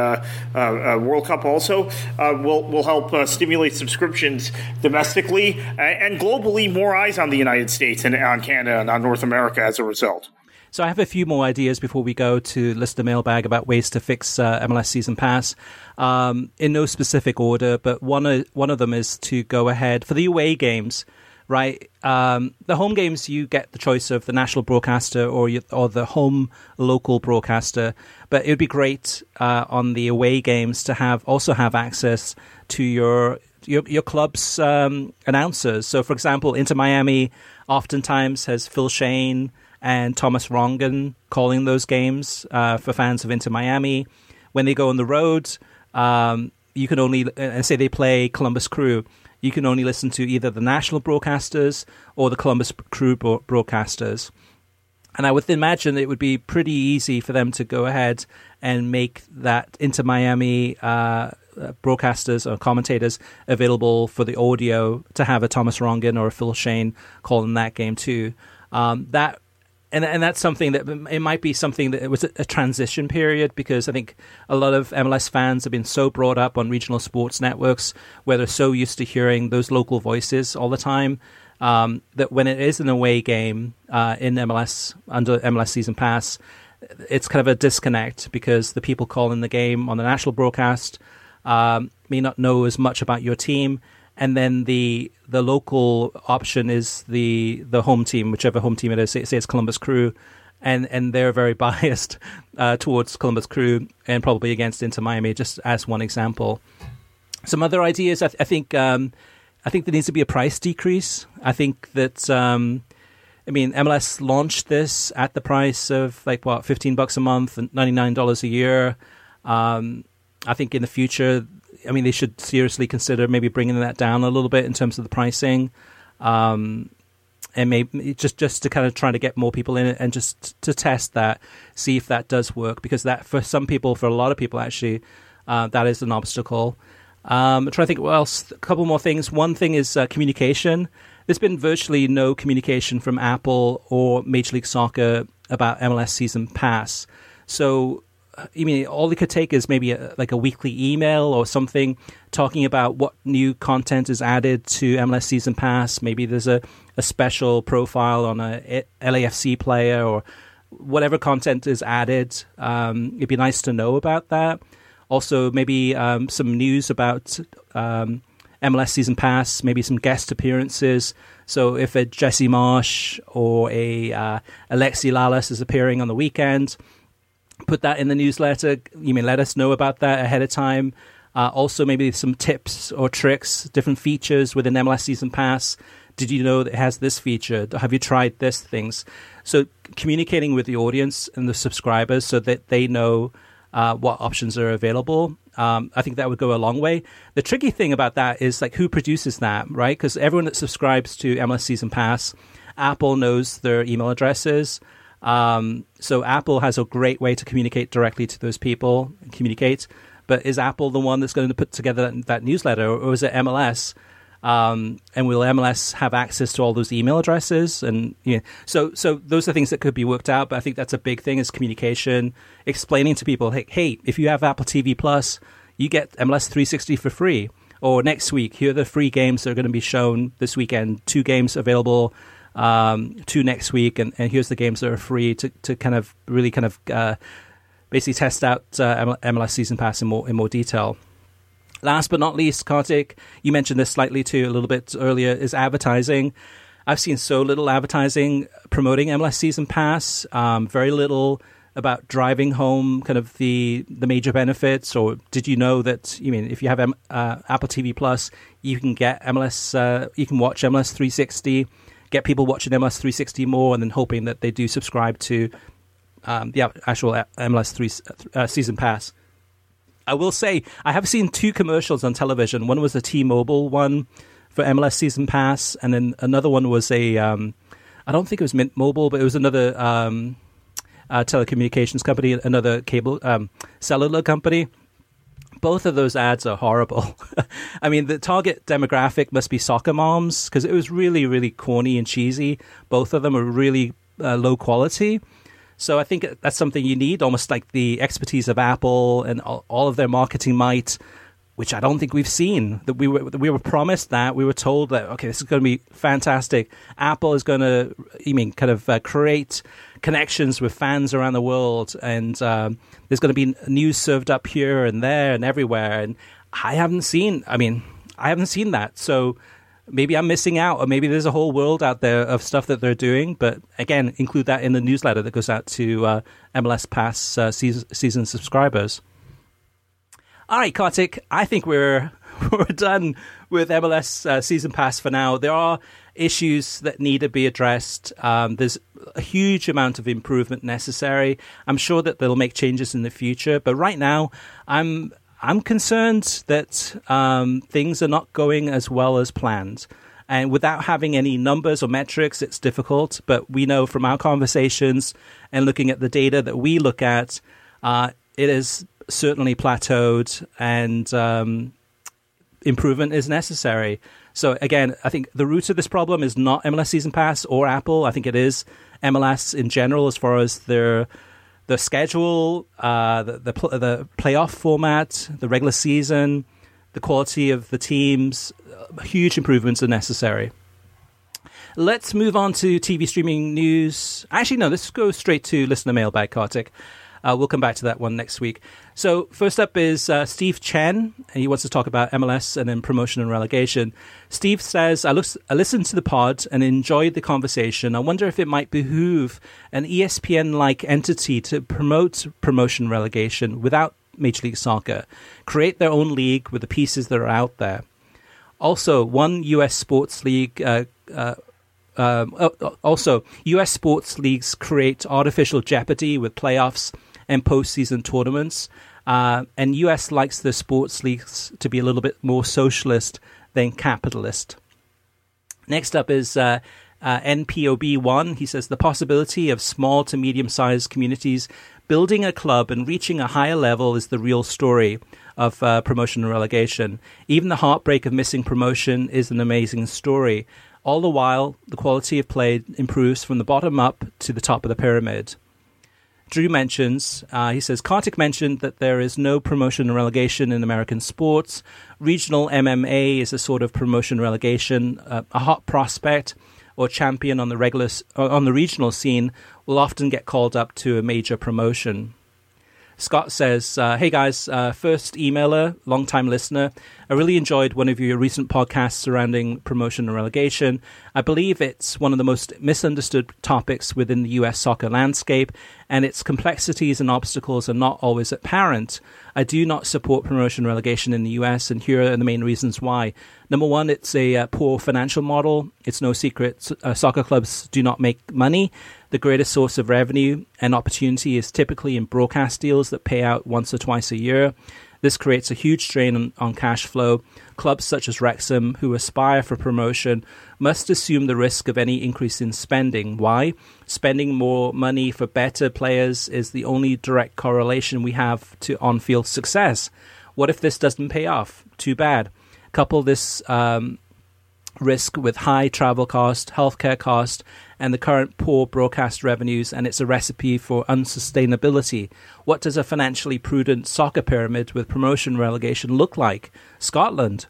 World Cup also will will help stimulate subscriptions domestically and globally more eyes on the United States and on Canada and on North America as a result. So I have a few more ideas before we go to list the mailbag about ways to fix uh, MLS Season Pass. Um, in no specific order, but one of, one of them is to go ahead for the away games. right? Um, the home games, you get the choice of the national broadcaster or or the home local broadcaster. But it would be great uh, on the away games to have also have access to your your, your club's um, announcers. So, for example, Inter Miami oftentimes has Phil Schoen and Thomas Rongen calling those games uh, for fans of Inter Miami. When they go on the road, um, you can only uh, say they play Columbus Crew you can only listen to either the national broadcasters or the Columbus Crew broadcasters. And I would imagine it would be pretty easy for them to go ahead and make that Inter Miami uh, broadcasters or commentators available for the audio to have a Thomas Rongen or a Phil Schoen calling that game too. Um, that and and that's something that it might be something that it was a, transition period because I think a lot of MLS fans have been so brought up on regional sports networks where they're so used to hearing those local voices all the time um, that when it is an away game uh, in MLS under MLS season pass, it's kind of a disconnect because the people calling the game on the national broadcast um, may not know as much about your team and then the the local option is the the home team, whichever home team it is. Say, it's Columbus Crew, and and they're very biased uh, towards Columbus Crew and probably against Inter Miami, just as one example. Some other ideas, I, th- I think. Um, I think there needs to be a price decrease. I think that. Um, I mean, MLS launched this at the price of like what, fifteen bucks a month and ninety nine dollars a year. Um, I think in the future I mean, they should seriously consider maybe bringing that down a little bit in terms of the pricing, um, and maybe just just to kind of try to get more people in it and just to test that, see if that does work because that for some people, for a lot of people actually, uh, that is an obstacle. Um, I'm trying to think what else. A couple more things. One thing is uh, communication. There's been virtually no communication from Apple or Major League Soccer about MLS Season Pass. So I mean, all it could take is maybe a, like a weekly email or something talking about what new content is added to MLS Season Pass. Maybe there's a, a special profile on a LAFC player or whatever content is added. Um, it'd be nice to know about that. Also, maybe um, some news about um, MLS Season Pass, maybe some guest appearances. So if a Jesse Marsch or a uh, Alexi Lalas is appearing on the weekend, put that in the newsletter. You may let us know about that ahead of time. Uh, also, maybe some tips or tricks, different features within MLS Season Pass. Did you know that it has this feature? Have you tried this things? So, communicating with the audience and the subscribers so that they know uh, what options are available. Um, I think that would go a long way. The tricky thing about that is like who produces that, right? Because everyone that subscribes to MLS Season Pass, Apple knows their email addresses. Um, so Apple has a great way to communicate directly to those people, communicate. But is Apple the one that's going to put together that, that newsletter, or is it MLS? Um, and will MLS have access to all those email addresses? And you know, so so those are things that could be worked out. But I think that's a big thing is communication, explaining to people, hey, hey, if you have Apple TV Plus, you get MLS 360 for free. Or next week, here are the free games that are going to be shown this weekend. Two games available um, to next week, and, and here's the games that are free to, to kind of really kind of uh, basically test out uh, MLS Season Pass in more in more detail. Last but not least, Kartik, you mentioned this slightly too a little bit earlier, is advertising. I've seen so little advertising promoting MLS Season Pass, um, very little about driving home kind of the the major benefits. Or did you know that? You mean if you have uh, Apple TV Plus, you can get MLS, uh, you can watch MLS 360 get people watching MLS 360 more, and then hoping that they do subscribe to um, the actual MLS three uh, season pass. I will say I have seen two commercials on television. One was a T-Mobile one for MLS season pass, and then another one was a um, I don't think it was Mint Mobile, but it was another um, uh, telecommunications company, another cable um, cellular company both of those ads are horrible. I mean, the target demographic must be soccer moms because it was really, really corny and cheesy. Both of them are really uh, low quality. So I think that's something you need, almost like the expertise of Apple and all of their marketing might, which I don't think we've seen. That we were we were promised that we were told that okay, this is going to be fantastic. Apple is going to, you mean, kind of uh, create connections with fans around the world, and um, there's going to be news served up here and there and everywhere. And I haven't seen. I mean, I haven't seen that. So maybe I'm missing out, or maybe there's a whole world out there of stuff that they're doing. But again, include that in the newsletter that goes out to uh, MLS Pass uh, season, season subscribers. All right, Kartik, I think we're we're done with MLS uh, season pass for now. There are issues that need to be addressed. Um, there's a huge amount of improvement necessary. I'm sure that they'll make changes in the future, but right now, I'm I'm concerned that um, things are not going as well as planned. And without having any numbers or metrics, it's difficult. But we know from our conversations and looking at the data that we look at, uh, it is certainly plateaued and um, improvement is necessary. So again, I think the root of this problem is not MLS Season Pass or Apple. I think it is MLS in general, as far as their the schedule, uh, the the, pl- the playoff format, the regular season, the quality of the teams. Uh, huge improvements are necessary. Let's move on to TV streaming news. Actually, no, let's go straight to listener mailbag, Kartik. Uh, we'll come back to that one next week. So first up is uh, Steve Chen, he wants to talk about MLS and then promotion and relegation. Steve says, I, I listened to the pod and enjoyed the conversation. I wonder if it might behoove an ESPN-like entity to promote promotion relegation without Major League Soccer, create their own league with the pieces that are out there. Also, one U.S. sports league uh, uh, um, also, U.S. sports leagues create artificial jeopardy with playoffs and postseason tournaments. Uh, and US likes the sports leagues to be a little bit more socialist than capitalist. Next up is uh, uh, NPOB1. He says the possibility of small to medium sized communities building a club and reaching a higher level is the real story of uh, promotion and relegation. Even the heartbreak of missing promotion is an amazing story. All the while, the quality of play improves from the bottom up to the top of the pyramid. Drew mentions, uh, he says, Kartik mentioned that there is no promotion and relegation in American sports. Regional MMA is a sort of promotion relegation. Uh, a hot prospect or champion on the regular on the regional scene will often get called up to a major promotion. Scott says, uh, Hey guys, uh, first emailer, long time listener. I really enjoyed one of your recent podcasts surrounding promotion and relegation. I believe it's one of the most misunderstood topics within the US soccer landscape, and its complexities and obstacles are not always apparent. I do not support promotion and relegation in the US, and here are the main reasons why. Number one, it's a uh, poor financial model. It's no secret uh, soccer clubs do not make money. The greatest source of revenue and opportunity is typically in broadcast deals that pay out once or twice a year. This creates a huge strain on, on, cash flow. Clubs such as Wrexham, who aspire for promotion, must assume the risk of any increase in spending. Why? Spending more money for better players is the only direct correlation we have to on field success. What if this doesn't pay off? Too bad. Couple this um, risk with high travel cost, healthcare cost, and the current poor broadcast revenues, and it's a recipe for unsustainability. What does a financially prudent soccer pyramid with promotion relegation look like? Scotland.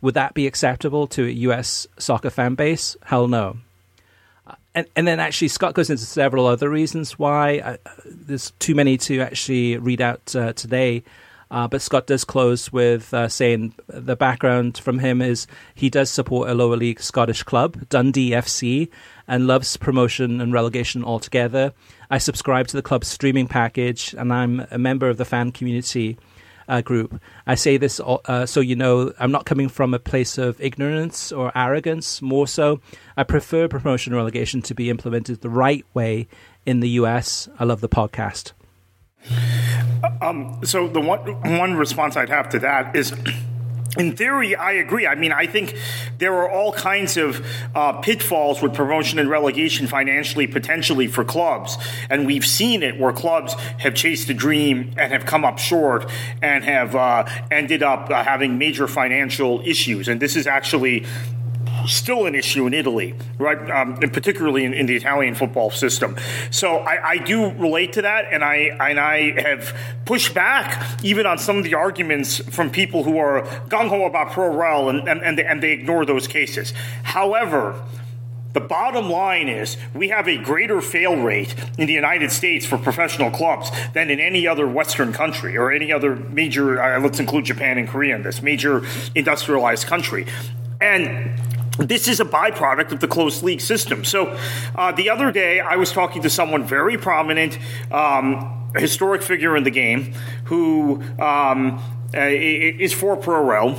Would that be acceptable to a US soccer fan base? Hell no. Uh, and, and then actually, Scott goes into several other reasons why. Uh, there's too many to actually read out uh, today. Uh, but Scott does close with uh, saying the background from him is he does support a lower league Scottish club, Dundee FC, and loves promotion and relegation altogether. I subscribe to the club's streaming package, and I'm a member of the fan community. Uh, group. I say this uh, so you know I'm not coming from a place of ignorance or arrogance. More so, I prefer promotion and relegation to be implemented the right way in the US. I love the podcast. Um, so the one one response I'd have to that is. In theory, I agree. I mean, I think there are all kinds of uh, pitfalls with promotion and relegation financially, potentially for clubs. And we've seen it where clubs have chased a dream and have come up short and have uh, ended up uh, having major financial issues. And this is actually still an issue in Italy, right? Um, and particularly in, in, the Italian football system. So I, I, do relate to that, and I and I have pushed back even on some of the arguments from people who are gung ho about pro rel and and, and they, and they ignore those cases. However. The bottom line is we have a greater fail rate in the United States for professional clubs than in any other Western country or any other major, uh, let's include Japan and Korea in this, major industrialized country. And this is a byproduct of the closed league system. So, uh, the other day, I was talking to someone very prominent, um, historic figure in the game, who um, uh, is for pro rel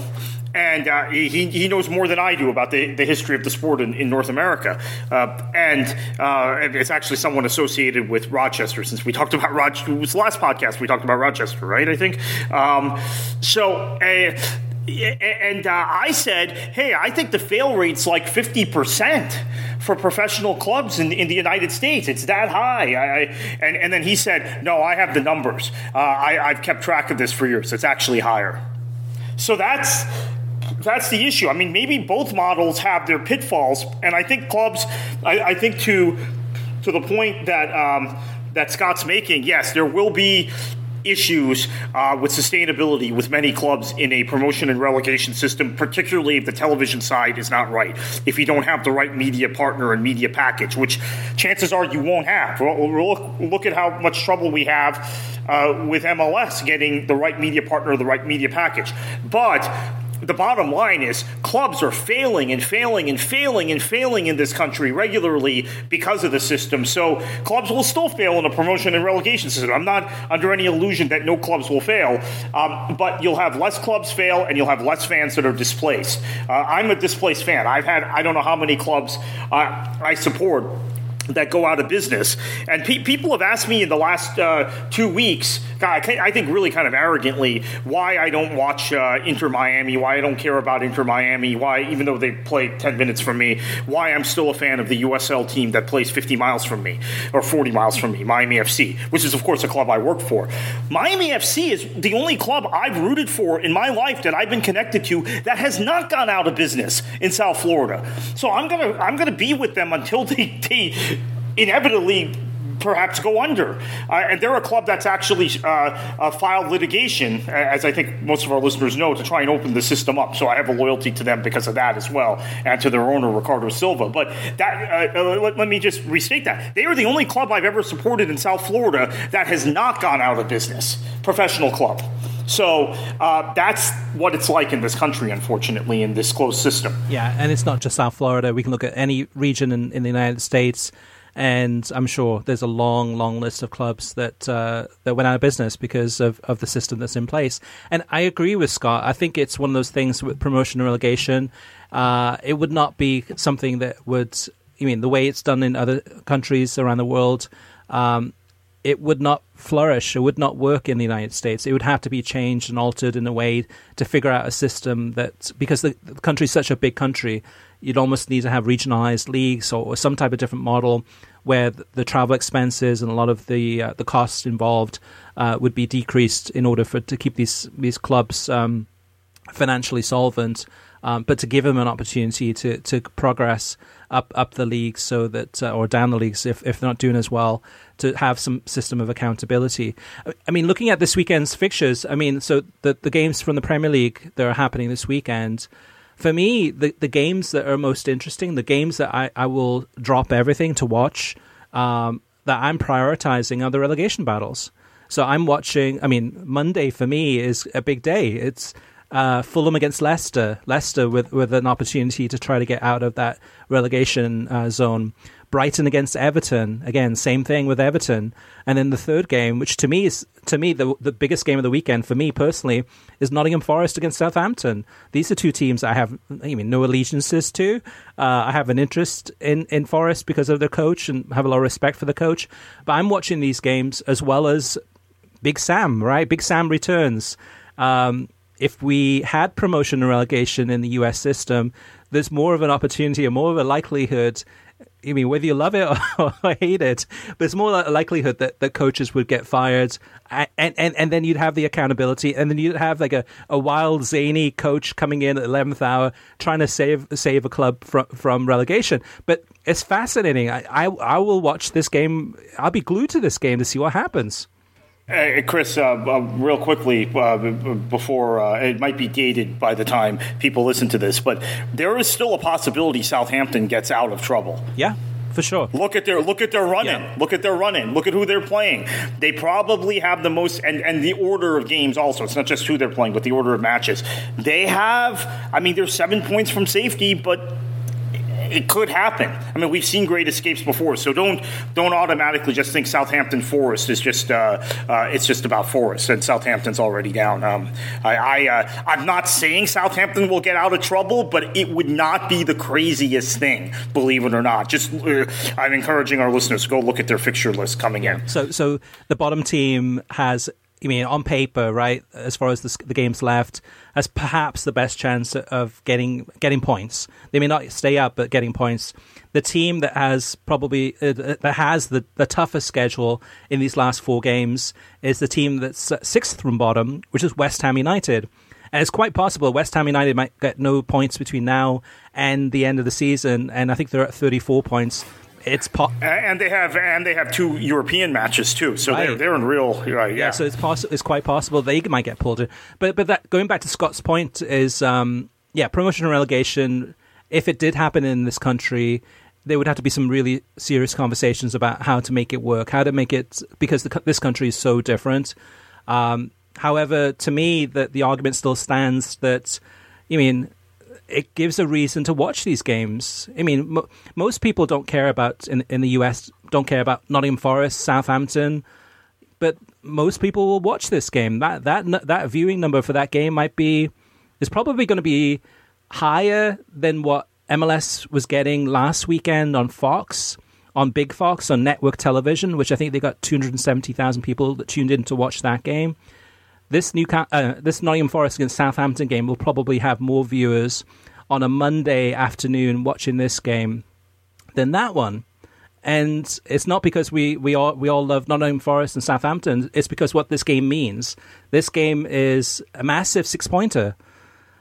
and uh, he, he knows more than I do about the, the history of the sport in, in North America. Uh, and uh, it's actually someone associated with Rochester, since we talked about Rochester. It was the last podcast we talked about Rochester, right? I think. Um, so. And uh, I said, hey, I think the fail rate's like 50% for professional clubs in, in the United States. It's that high. I, I, and, and then he said, no, I have the numbers. Uh, I, I've kept track of this for years. It's actually higher. So that's that's the issue. I mean, maybe both models have their pitfalls, and I think clubs. I, I think to to the point that um, that Scott's making, yes, there will be issues uh, with sustainability with many clubs in a promotion and relegation system, particularly if the television side is not right. If you don't have the right media partner and media package, which chances are you won't have. Look, look at how much trouble we have uh, with MLS getting the right media partner, the right media package. But the bottom line is clubs are failing and failing and failing and failing in this country regularly because of the system. So clubs will still fail in a promotion and relegation system. I'm not under any illusion that no clubs will fail, um, but you'll have less clubs fail and you'll have less fans that are displaced. Uh, I'm a displaced fan. I've had I don't know how many clubs uh, I support that go out of business. And pe- people have asked me in the last uh, two weeks, I think really kind of arrogantly, why I don't watch uh, Inter Miami, why I don't care about Inter Miami, why, even though they play 10 minutes from me, why I'm still a fan of the USL team that plays 50 miles from me or 40 miles from me, Miami FC, which is, of course, a club I work for. Miami FC is the only club I've rooted for in my life that I've been connected to that has not gone out of business in South Florida. So I'm going to I'm to be with them until they, they inevitably perhaps go under. Uh, and they're a club that's actually uh, uh, filed litigation, as I think most of our listeners know, to try and open the system up. So I have a loyalty to them because of that as well, and to their owner, Ricardo Silva. But that, uh, uh, let, let, me just restate that. They are the only club I've ever supported in South Florida that has not gone out of business, professional club. So uh, that's what it's like in this country, unfortunately, in this closed system. Yeah, and it's not just South Florida. We can look at any region in, in the United States and I'm sure there's a long, long list of clubs that uh, that went out of business because of, of the system that's in place. And I agree with Scott. I think it's one of those things with promotion and relegation. Uh, it would not be something that would, I mean, the way it's done in other countries around the world. Um, it would not flourish. It would not work in the United States. It would have to be changed and altered in a way to figure out a system that, because the, the country is such a big country, you'd almost need to have regionalized leagues or, or some type of different model where the, the travel expenses and a lot of the uh, the costs involved uh, would be decreased in order for to keep these these clubs um, financially solvent, um, but to give them an opportunity to to progress up up the leagues so that uh, or down the leagues if if they're not doing as well to have some system of accountability. I mean, looking at this weekend's fixtures, I mean, so the the games from the Premier League that are happening this weekend for me, the the games that are most interesting, the games that I, I will drop everything to watch, um, that I'm prioritizing are the relegation battles. So I'm watching. I mean, Monday for me is a big day. It's uh, Fulham against Leicester. Leicester with with an opportunity to try to get out of that relegation uh, zone. Brighton against Everton. Again, same thing with Everton. And then the third game, which to me is to me the the biggest game of the weekend for me personally, is Nottingham Forest against Southampton. These are two teams I have I mean no allegiances to. Uh, I have an interest in in Forest because of their coach and have a lot of respect for the coach. But I'm watching these games as well as Big Sam. Right, Big Sam returns. Um, if we had promotion and relegation in the US system, there's more of an opportunity or more of a likelihood I mean, whether you love it or, hate it, but it's more likelihood that, that coaches would get fired, and, and, and then you'd have the accountability, and then you'd have like a, a wild, zany coach coming in at eleventh hour trying to save save a club from from relegation. But it's fascinating. I, I I will watch this game. I'll be glued to this game to see what happens. Hey, Chris, uh, uh, real quickly uh, before uh, it might be dated by the time people listen to this, but there is still a possibility Southampton gets out of trouble. Yeah, for sure. Look at their look at their running. Yeah. Look at their running. Look at who they're playing. They probably have the most and and the order of games also. It's not just who they're playing, but the order of matches. They have. I mean, they're seven points from safety, but it could happen. I mean, we've seen great escapes before, so don't don't automatically just think Southampton Forest is just uh, uh, it's just about Forest and Southampton's already down. Um, I, I uh, I'm not saying Southampton will get out of trouble, but it would not be the craziest thing, believe it or not. Just uh, I'm encouraging our listeners to go look at their fixture list coming in. So so the bottom team has I mean, on paper, right, as far as the, the games left, has perhaps the best chance of getting getting points. They may not stay up, but getting points. The team that has probably uh, that has the, the toughest schedule in these last four games is the team that's sixth from bottom, which is West Ham United. And it's quite possible West Ham United might get no points between now and the end of the season, and I think they're at 34 points it's po- and they have and they have two European matches too, so right. they're they're in real right. Yeah, yeah so it's possible. It's quite possible they might get pulled in. But but that going back to Scott's point is um, yeah, promotion and relegation. If it did happen in this country, there would have to be some really serious conversations about how to make it work, how to make it because the, this country is so different. Um, however, to me, that the argument still stands that you mean it gives a reason to watch these games. I mean, mo- most people don't care about in in the US don't care about Nottingham Forest, Southampton, but most people will watch this game. That that that viewing number for that game might be is probably going to be higher than what MLS was getting last weekend on Fox, on Big Fox on network television, which I think they got 270,000 people that tuned in to watch that game. This new uh, this Nottingham Forest against Southampton game will probably have more viewers on a Monday afternoon watching this game than that one. And it's not because we, we all we all love Nottingham Forest and Southampton. It's because what this game means. This game is a massive six pointer.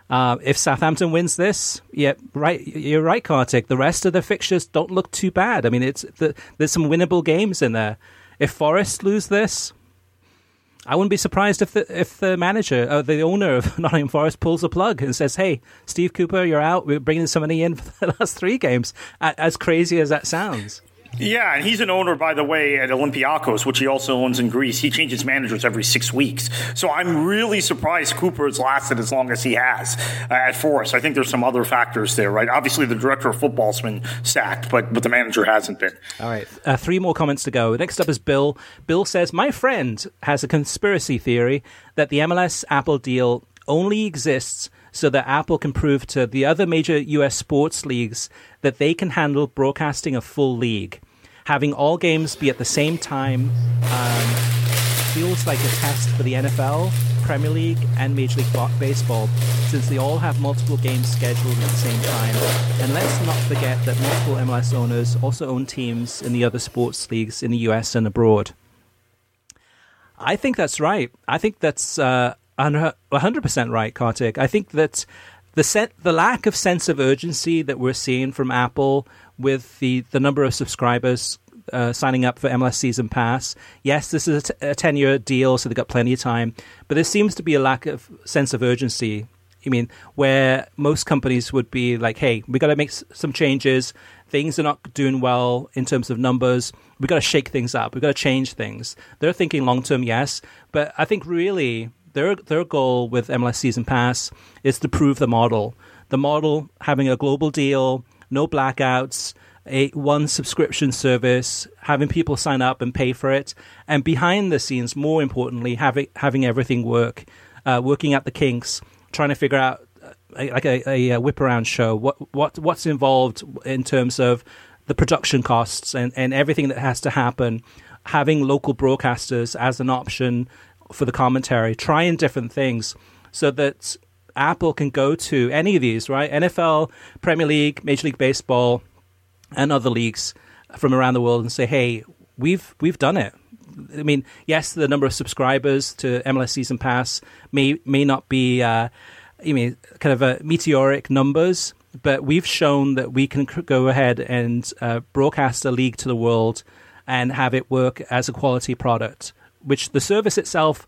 Uh, if Southampton wins this, yeah, right, you're right, Kartik. The rest of the fixtures don't look too bad. I mean, it's the, there's some winnable games in there. If Forest lose this, I wouldn't be surprised if the if the manager, uh, the owner of Nottingham Forest, pulls the plug and says, "Hey, Steve Cooper, you're out. We're bringing somebody in for the last three games." As crazy as that sounds. Yeah, and he's an owner, by the way, at Olympiacos, which he also owns in Greece. He changes managers every six weeks. So I'm really surprised Cooper has lasted as long as he has uh, at Forest. I think there's some other factors there, right? Obviously, the director of football's been sacked, but, but the manager hasn't been. All right. Uh, three more comments to go. Next up is Bill. Bill says, My friend has a conspiracy theory that the MLS Apple deal only exists so that Apple can prove to the other major US sports leagues that they can handle broadcasting a full league. Having all games be at the same time um, feels like a test for the NFL, Premier League, and Major League Baseball, since they all have multiple games scheduled at the same time. And let's not forget that multiple MLS owners also own teams in the other sports leagues in the US and abroad. I think that's right. I think that's uh, 100% right, Kartik. I think that the set, the lack of sense of urgency that we're seeing from Apple with the, the number of subscribers uh, signing up for MLS Season Pass. Yes, this is a, t- a 10 year deal, so they've got plenty of time, but there seems to be a lack of sense of urgency. I mean, where most companies would be like, hey, we got to make s- some changes. Things are not doing well in terms of numbers. we got to shake things up. We've got to change things. They're thinking long term, yes, but I think really their their goal with MLS Season Pass is to prove the model. The model having a global deal, no blackouts, a one subscription service, having people sign up and pay for it, and behind the scenes, more importantly, having having everything work, uh, working at the kinks, trying to figure out uh, like a, a, whip around show what what what's involved in terms of the production costs and, and everything that has to happen having local broadcasters as an option for the commentary, trying different things so that Apple can go to any of these, right? NFL, Premier League, Major League Baseball, and other leagues from around the world and say, "Hey, we've we've done it." I mean, yes, the number of subscribers to MLS Season Pass may may not be, uh, you mean, kind of a meteoric numbers, but we've shown that we can go ahead and uh, broadcast a league to the world and have it work as a quality product which the service itself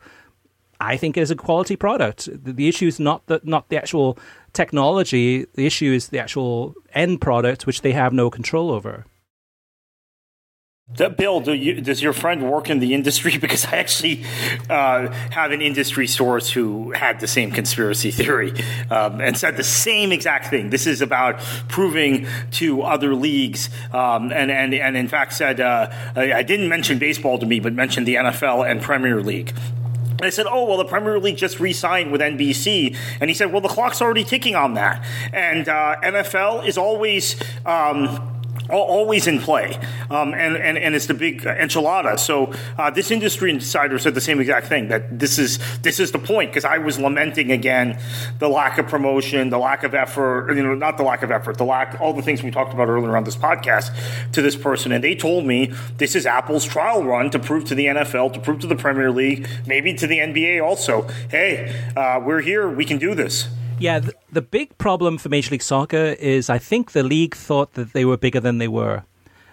I think is a quality product. The, the issue is not the not the actual technology. The issue is the actual end product, which they have no control over. Bill, do you, does your friend work in the industry? Because I actually uh, have an industry source who had the same conspiracy theory um, and said the same exact thing. This is about proving to other leagues, um, and, and, and in fact said, uh, I didn't mention baseball to me, but mentioned the NFL and Premier League. I said, "Oh well, the Premier League just re-signed with NBC," and he said, "Well, the clock's already ticking on that." And uh, NFL is always. Um, always in play, um, and, and and it's the big enchilada. So uh, this industry insider said the same exact thing that this is this is the point because I was lamenting again the lack of promotion, the lack of effort, you know, not the lack of effort, the lack all the things we talked about earlier on this podcast to this person, and they told me this is Apple's trial run to prove to the NFL, to prove to the Premier League, maybe to the NBA also. Hey, uh, we're here, we can do this. Yeah, the, the big problem for Major League Soccer is I think the league thought that they were bigger than they were.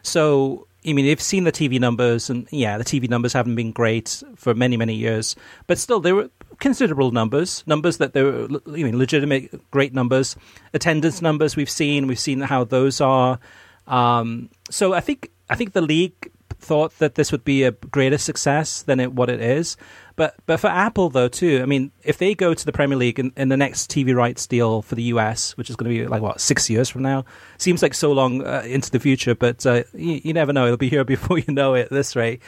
So, I mean, they've seen the TV numbers, and yeah, the TV numbers haven't been great for many, many years, but still, they were considerable numbers, numbers that they were you know, legitimate, great numbers. Attendance numbers we've seen, we've seen how those are. Um, so I think I think the league thought that this would be a greater success than it, what it is. But but for Apple though too, I mean, if they go to the Premier League in, in the next TV rights deal for the US, which is going to be like what six years from now, seems like so long uh, into the future, but uh, you, you, never know; it'll be here before you know it. At this rate,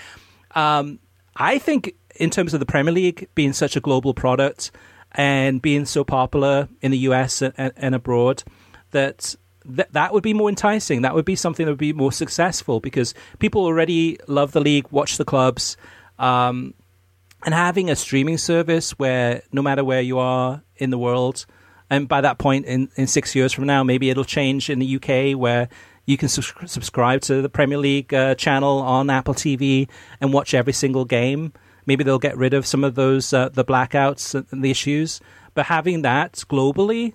um, I think in terms of the Premier League being such a global product and being so popular in the US and, and, and abroad, that that that would be more enticing. That would be something that would be more successful because people already love the league, watch the clubs. Um, and having a streaming service where no matter where you are in the world, and by that point in, in six years from now, maybe it'll change in the UK where you can su- subscribe to the Premier League uh, channel on Apple TV and watch every single game. Maybe they'll get rid of some of those uh, the blackouts and the issues, but having that globally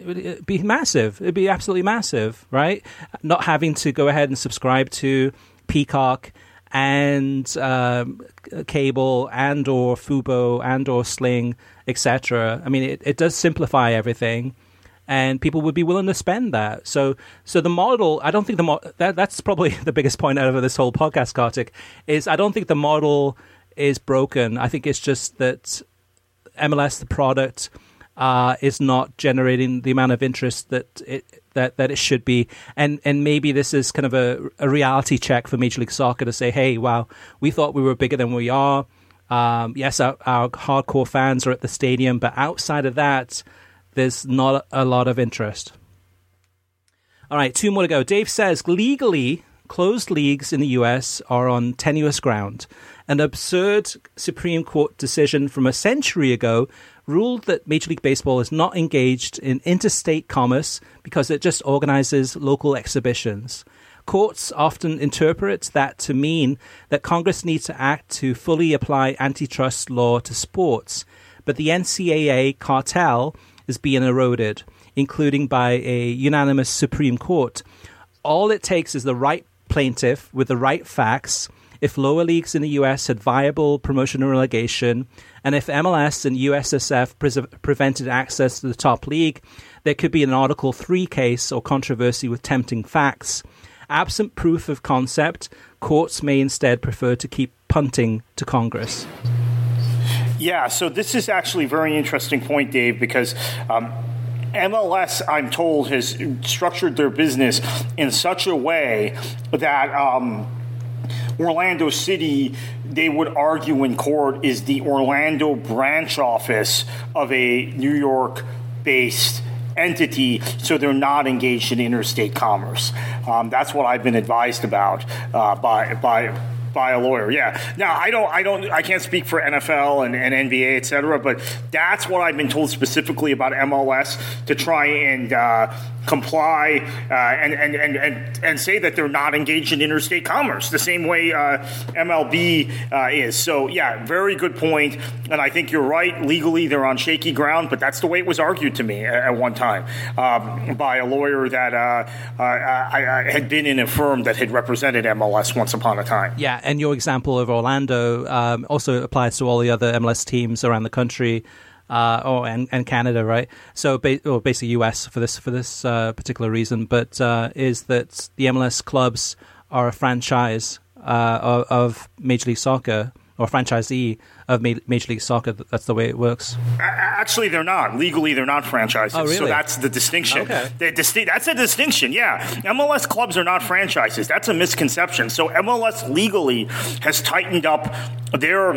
it would be massive. It'd be absolutely massive, right? Not having to go ahead and subscribe to Peacock and um, cable and or Fubo and or Sling, etc. I mean, it, it does simplify everything, and people would be willing to spend that. So, so the model, I don't think the mo- that that's probably the biggest point out of this whole podcast, Kartik, is I don't think the model is broken. I think it's just that MLS, the product, uh, is not generating the amount of interest that it that, that it should be. And and maybe this is kind of a, a reality check for Major League Soccer to say, hey, wow, we thought we were bigger than we are. Um, yes, our, our, hardcore fans are at the stadium, but outside of that, there's not a lot of interest. All right, two more to go. Dave says legally, closed leagues in the US are on tenuous ground. An absurd Supreme Court decision from a century ago ruled that Major League Baseball is not engaged in interstate commerce because it just organizes local exhibitions. Courts often interpret that to mean that Congress needs to act to fully apply antitrust law to sports, but the NCAA cartel is being eroded, including by a unanimous Supreme Court. All it takes is the right plaintiff with the right facts if lower leagues in the US had viable promotion and relegation, and if MLS and USSF pre- prevented access to the top league, there could be an Article 3 case or controversy with tempting facts. Absent proof of concept, courts may instead prefer to keep punting to Congress. Yeah, so this is actually a very interesting point, Dave, because um, MLS, I'm told, has structured their business in such a way that. Um, Orlando City, they would argue in court, is the Orlando branch office of a New York based entity, so they're not engaged in interstate commerce. Um, that's what I've been advised about uh, by by by a lawyer. Yeah. Now I don't I don't I can't speak for NFL and, and NBA et cetera, but that's what I've been told specifically about MLS to try and uh, comply uh, and, and, and, and, and say that they're not engaged in interstate commerce the same way uh, MLB uh, is. So, yeah, very good point. And I think you're right. Legally, they're on shaky ground, but that's the way it was argued to me at, at one time um, by a lawyer that uh, uh, I, I, had been in a firm that had represented MLS once upon a time. Yeah, and your example of Orlando um, also applies to all the other MLS teams around the country uh, oh, and, and Canada, right? So, ba- or basically US for this for this uh, particular reason, but uh, is that the MLS clubs are a franchise uh, of, of Major League Soccer or franchisee of Major League Soccer. That's the way it works. Actually, they're not legally. They're not franchises. Oh, really? So that's the distinction. Okay. Disti- that's a distinction. Yeah, MLS clubs are not franchises. That's a misconception. So MLS legally has tightened up their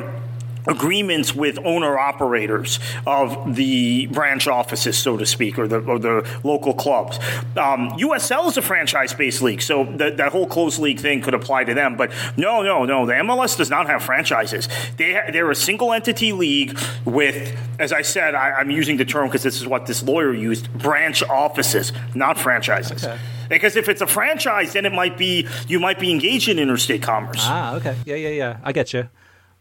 agreements with owner operators of the branch offices, so to speak, or the, or the local clubs. Um, USL is a franchise based league, so the, that whole closed league thing could apply to them. But no, no, no, the MLS does not have franchises. They ha- they're a single entity league with, as I said, I, am using the term because this is what this lawyer used branch offices, not franchises. Okay. Because if it's a franchise, then it might be you might be engaged in interstate commerce. Ah, okay, yeah, yeah, yeah. I get you.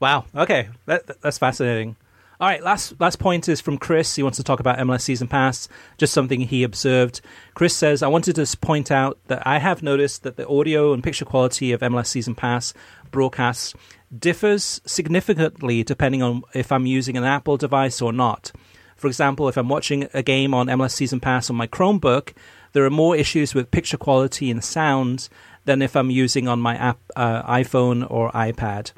Wow. Okay, that, that's fascinating. All right, last last point is from Chris. He wants to talk about MLS Season Pass, just something he observed. Chris says, "I wanted to point out that I have noticed that the audio and picture quality of MLS Season Pass broadcasts differs significantly depending on if I'm using an Apple device or not. For example, if I'm watching a game on MLS Season Pass on my Chromebook, there are more issues with picture quality and sound than if I'm using on my app, uh, iPhone or iPad."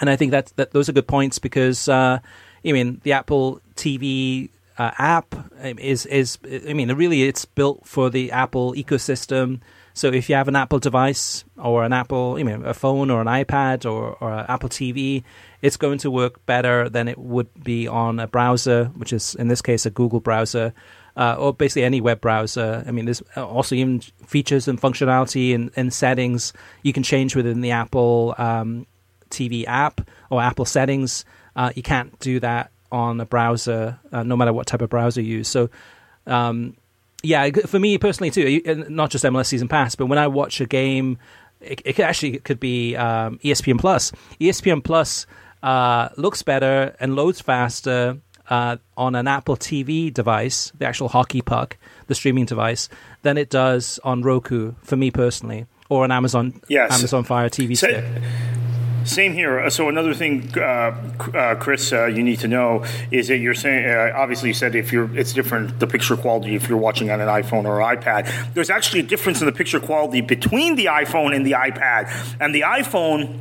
And I think that that those are good points because uh, I mean the Apple TV uh, app um, is is I mean really it's built for the Apple ecosystem. So if you have an Apple device or an Apple, you know, a phone or an iPad or or an Apple TV, it's going to work better than it would be on a browser, which is in this case a Google browser. Uh, or basically any web browser. I mean, there's also even features and functionality and, and settings you can change within the Apple um, TV app or Apple settings. Uh, you can't do that on a browser, uh, no matter what type of browser you use. So, um, yeah, for me personally too, not just MLS Season Pass, but when I watch a game, it, it actually it could be um, ESPN Plus. ESPN Plus uh, looks better and loads faster uh, on an Apple TV device, the actual hockey puck, the streaming device, than it does on Roku. For me personally, or an Amazon yes. Amazon Fire TV so, stick. Same here. Uh, so another thing, uh, uh, Chris, uh, you need to know is that you're saying. Uh, obviously, you said if you're, it's different the picture quality if you're watching on an iPhone or iPad. There's actually a difference in the picture quality between the iPhone and the iPad. And the iPhone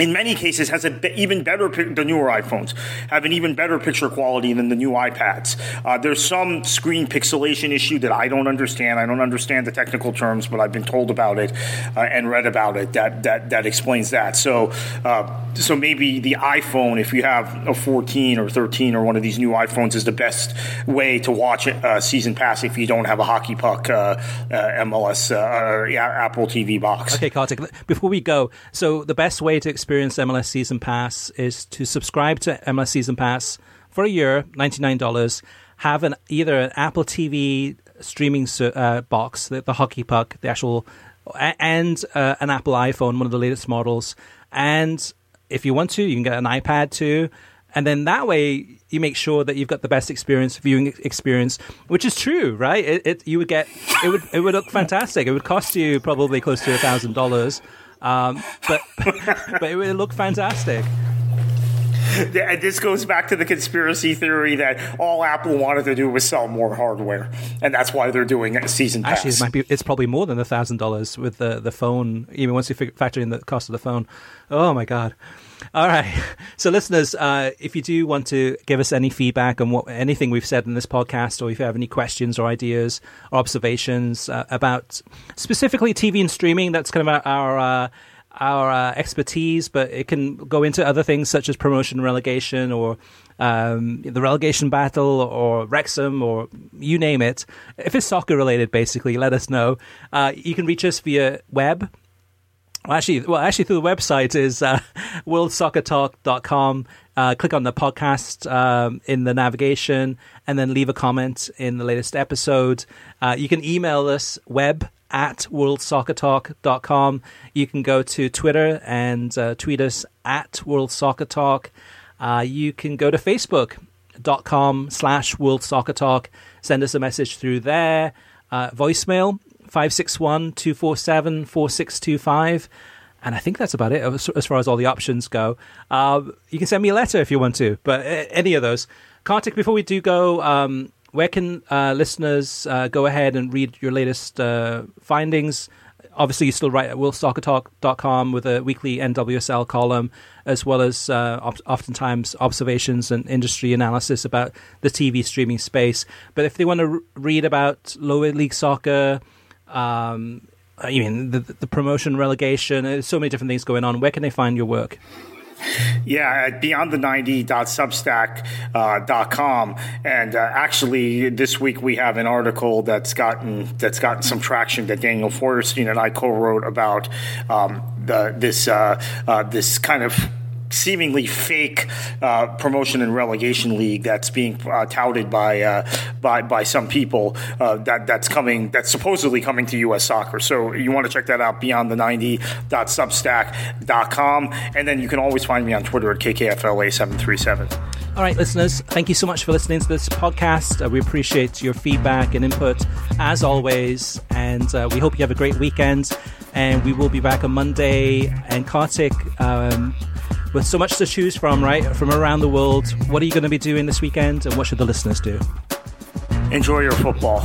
in many cases has an be- even better the newer iPhones have an even better picture quality than the new iPads. Uh, there's some screen pixelation issue that I don't understand. I don't understand the technical terms, but I've been told about it uh, and read about it that that that explains that. So uh, so maybe the iPhone, if you have a 14 or 13 or one of these new iPhones, is the best way to watch a uh, season pass if you don't have a hockey puck uh, uh, MLS or Apple TV box. Okay, Kartik. Before we go, so the best way to experience MLS Season Pass is to subscribe to MLS Season Pass for a year, $99. Have an either an Apple TV streaming uh, box, the, the, hockey puck, the actual, and uh, an Apple iPhone, one of the latest models. And if you want to, you can get an iPad too. And then that way, you make sure that you've got the best experience, viewing experience, which is true, right? It, it you would get it would it would look fantastic. It would cost you probably close to a thousand dollars, um, but but it would look fantastic. This goes back to the conspiracy theory that all Apple wanted to do was sell more hardware, and that's why they're doing a season pass. Actually, it might be, it's probably more than a thousand dollars with the the phone. Even once you factor in the cost of the phone. Oh my god! All right. So, listeners, uh, if you do want to give us any feedback on what anything we've said in this podcast, or if you have any questions or ideas or observations uh, about specifically TV and streaming, that's kind of our. Uh, our uh, expertise, but it can go into other things such as promotion, relegation, or um, the relegation battle, or Wrexham, or you name it. If it's soccer related, basically, let us know. Uh, you can reach us via web well, actually, well, actually, through the website is uh, worldsoccertalk.com. Uh, click on the podcast um, in the navigation and then leave a comment in the latest episode. Uh, you can email us web at worldsoccertalk.com. You can go to Twitter and uh, tweet us at worldsoccertalk. Uh, you can go to facebook.com slash worldsoccertalk. Send us a message through there. Uh, voicemail 561 247 4625. And I think that's about it as far as all the options go. Uh, you can send me a letter if you want to, but any of those. Kartik, before we do go, um, where can uh, listeners uh, go ahead and read your latest uh, findings? obviously, you still write at worldsoccertalk.com with a weekly NWSL column, as well as uh, op- oftentimes observations and industry analysis about the TV streaming space. But if they want to r- read about lower league soccer, um, I mean, the, the promotion, relegation, so many different things going on. Where can they find your work? Yeah, at beyondthe90.substack.com. Uh, and uh, actually, this week we have an article that's gotten that's gotten some traction that Daniel Feuerstein and I co-wrote about um, the, this uh, uh this kind of seemingly fake uh, promotion and relegation league that's being uh, touted by uh, by by some people uh, that that's coming that's supposedly coming to U.S. soccer. So you want to check that out beyond the 90.substack.com, and then you can always find me on Twitter at kkfla737. All right, listeners, thank you so much for listening to this podcast. Uh, we appreciate your feedback and input as always, and uh, we hope you have a great weekend. And we will be back on Monday. And Kartik, um, with so much to choose from, right, from around the world, what are you going to be doing this weekend and what should the listeners do? Enjoy your football.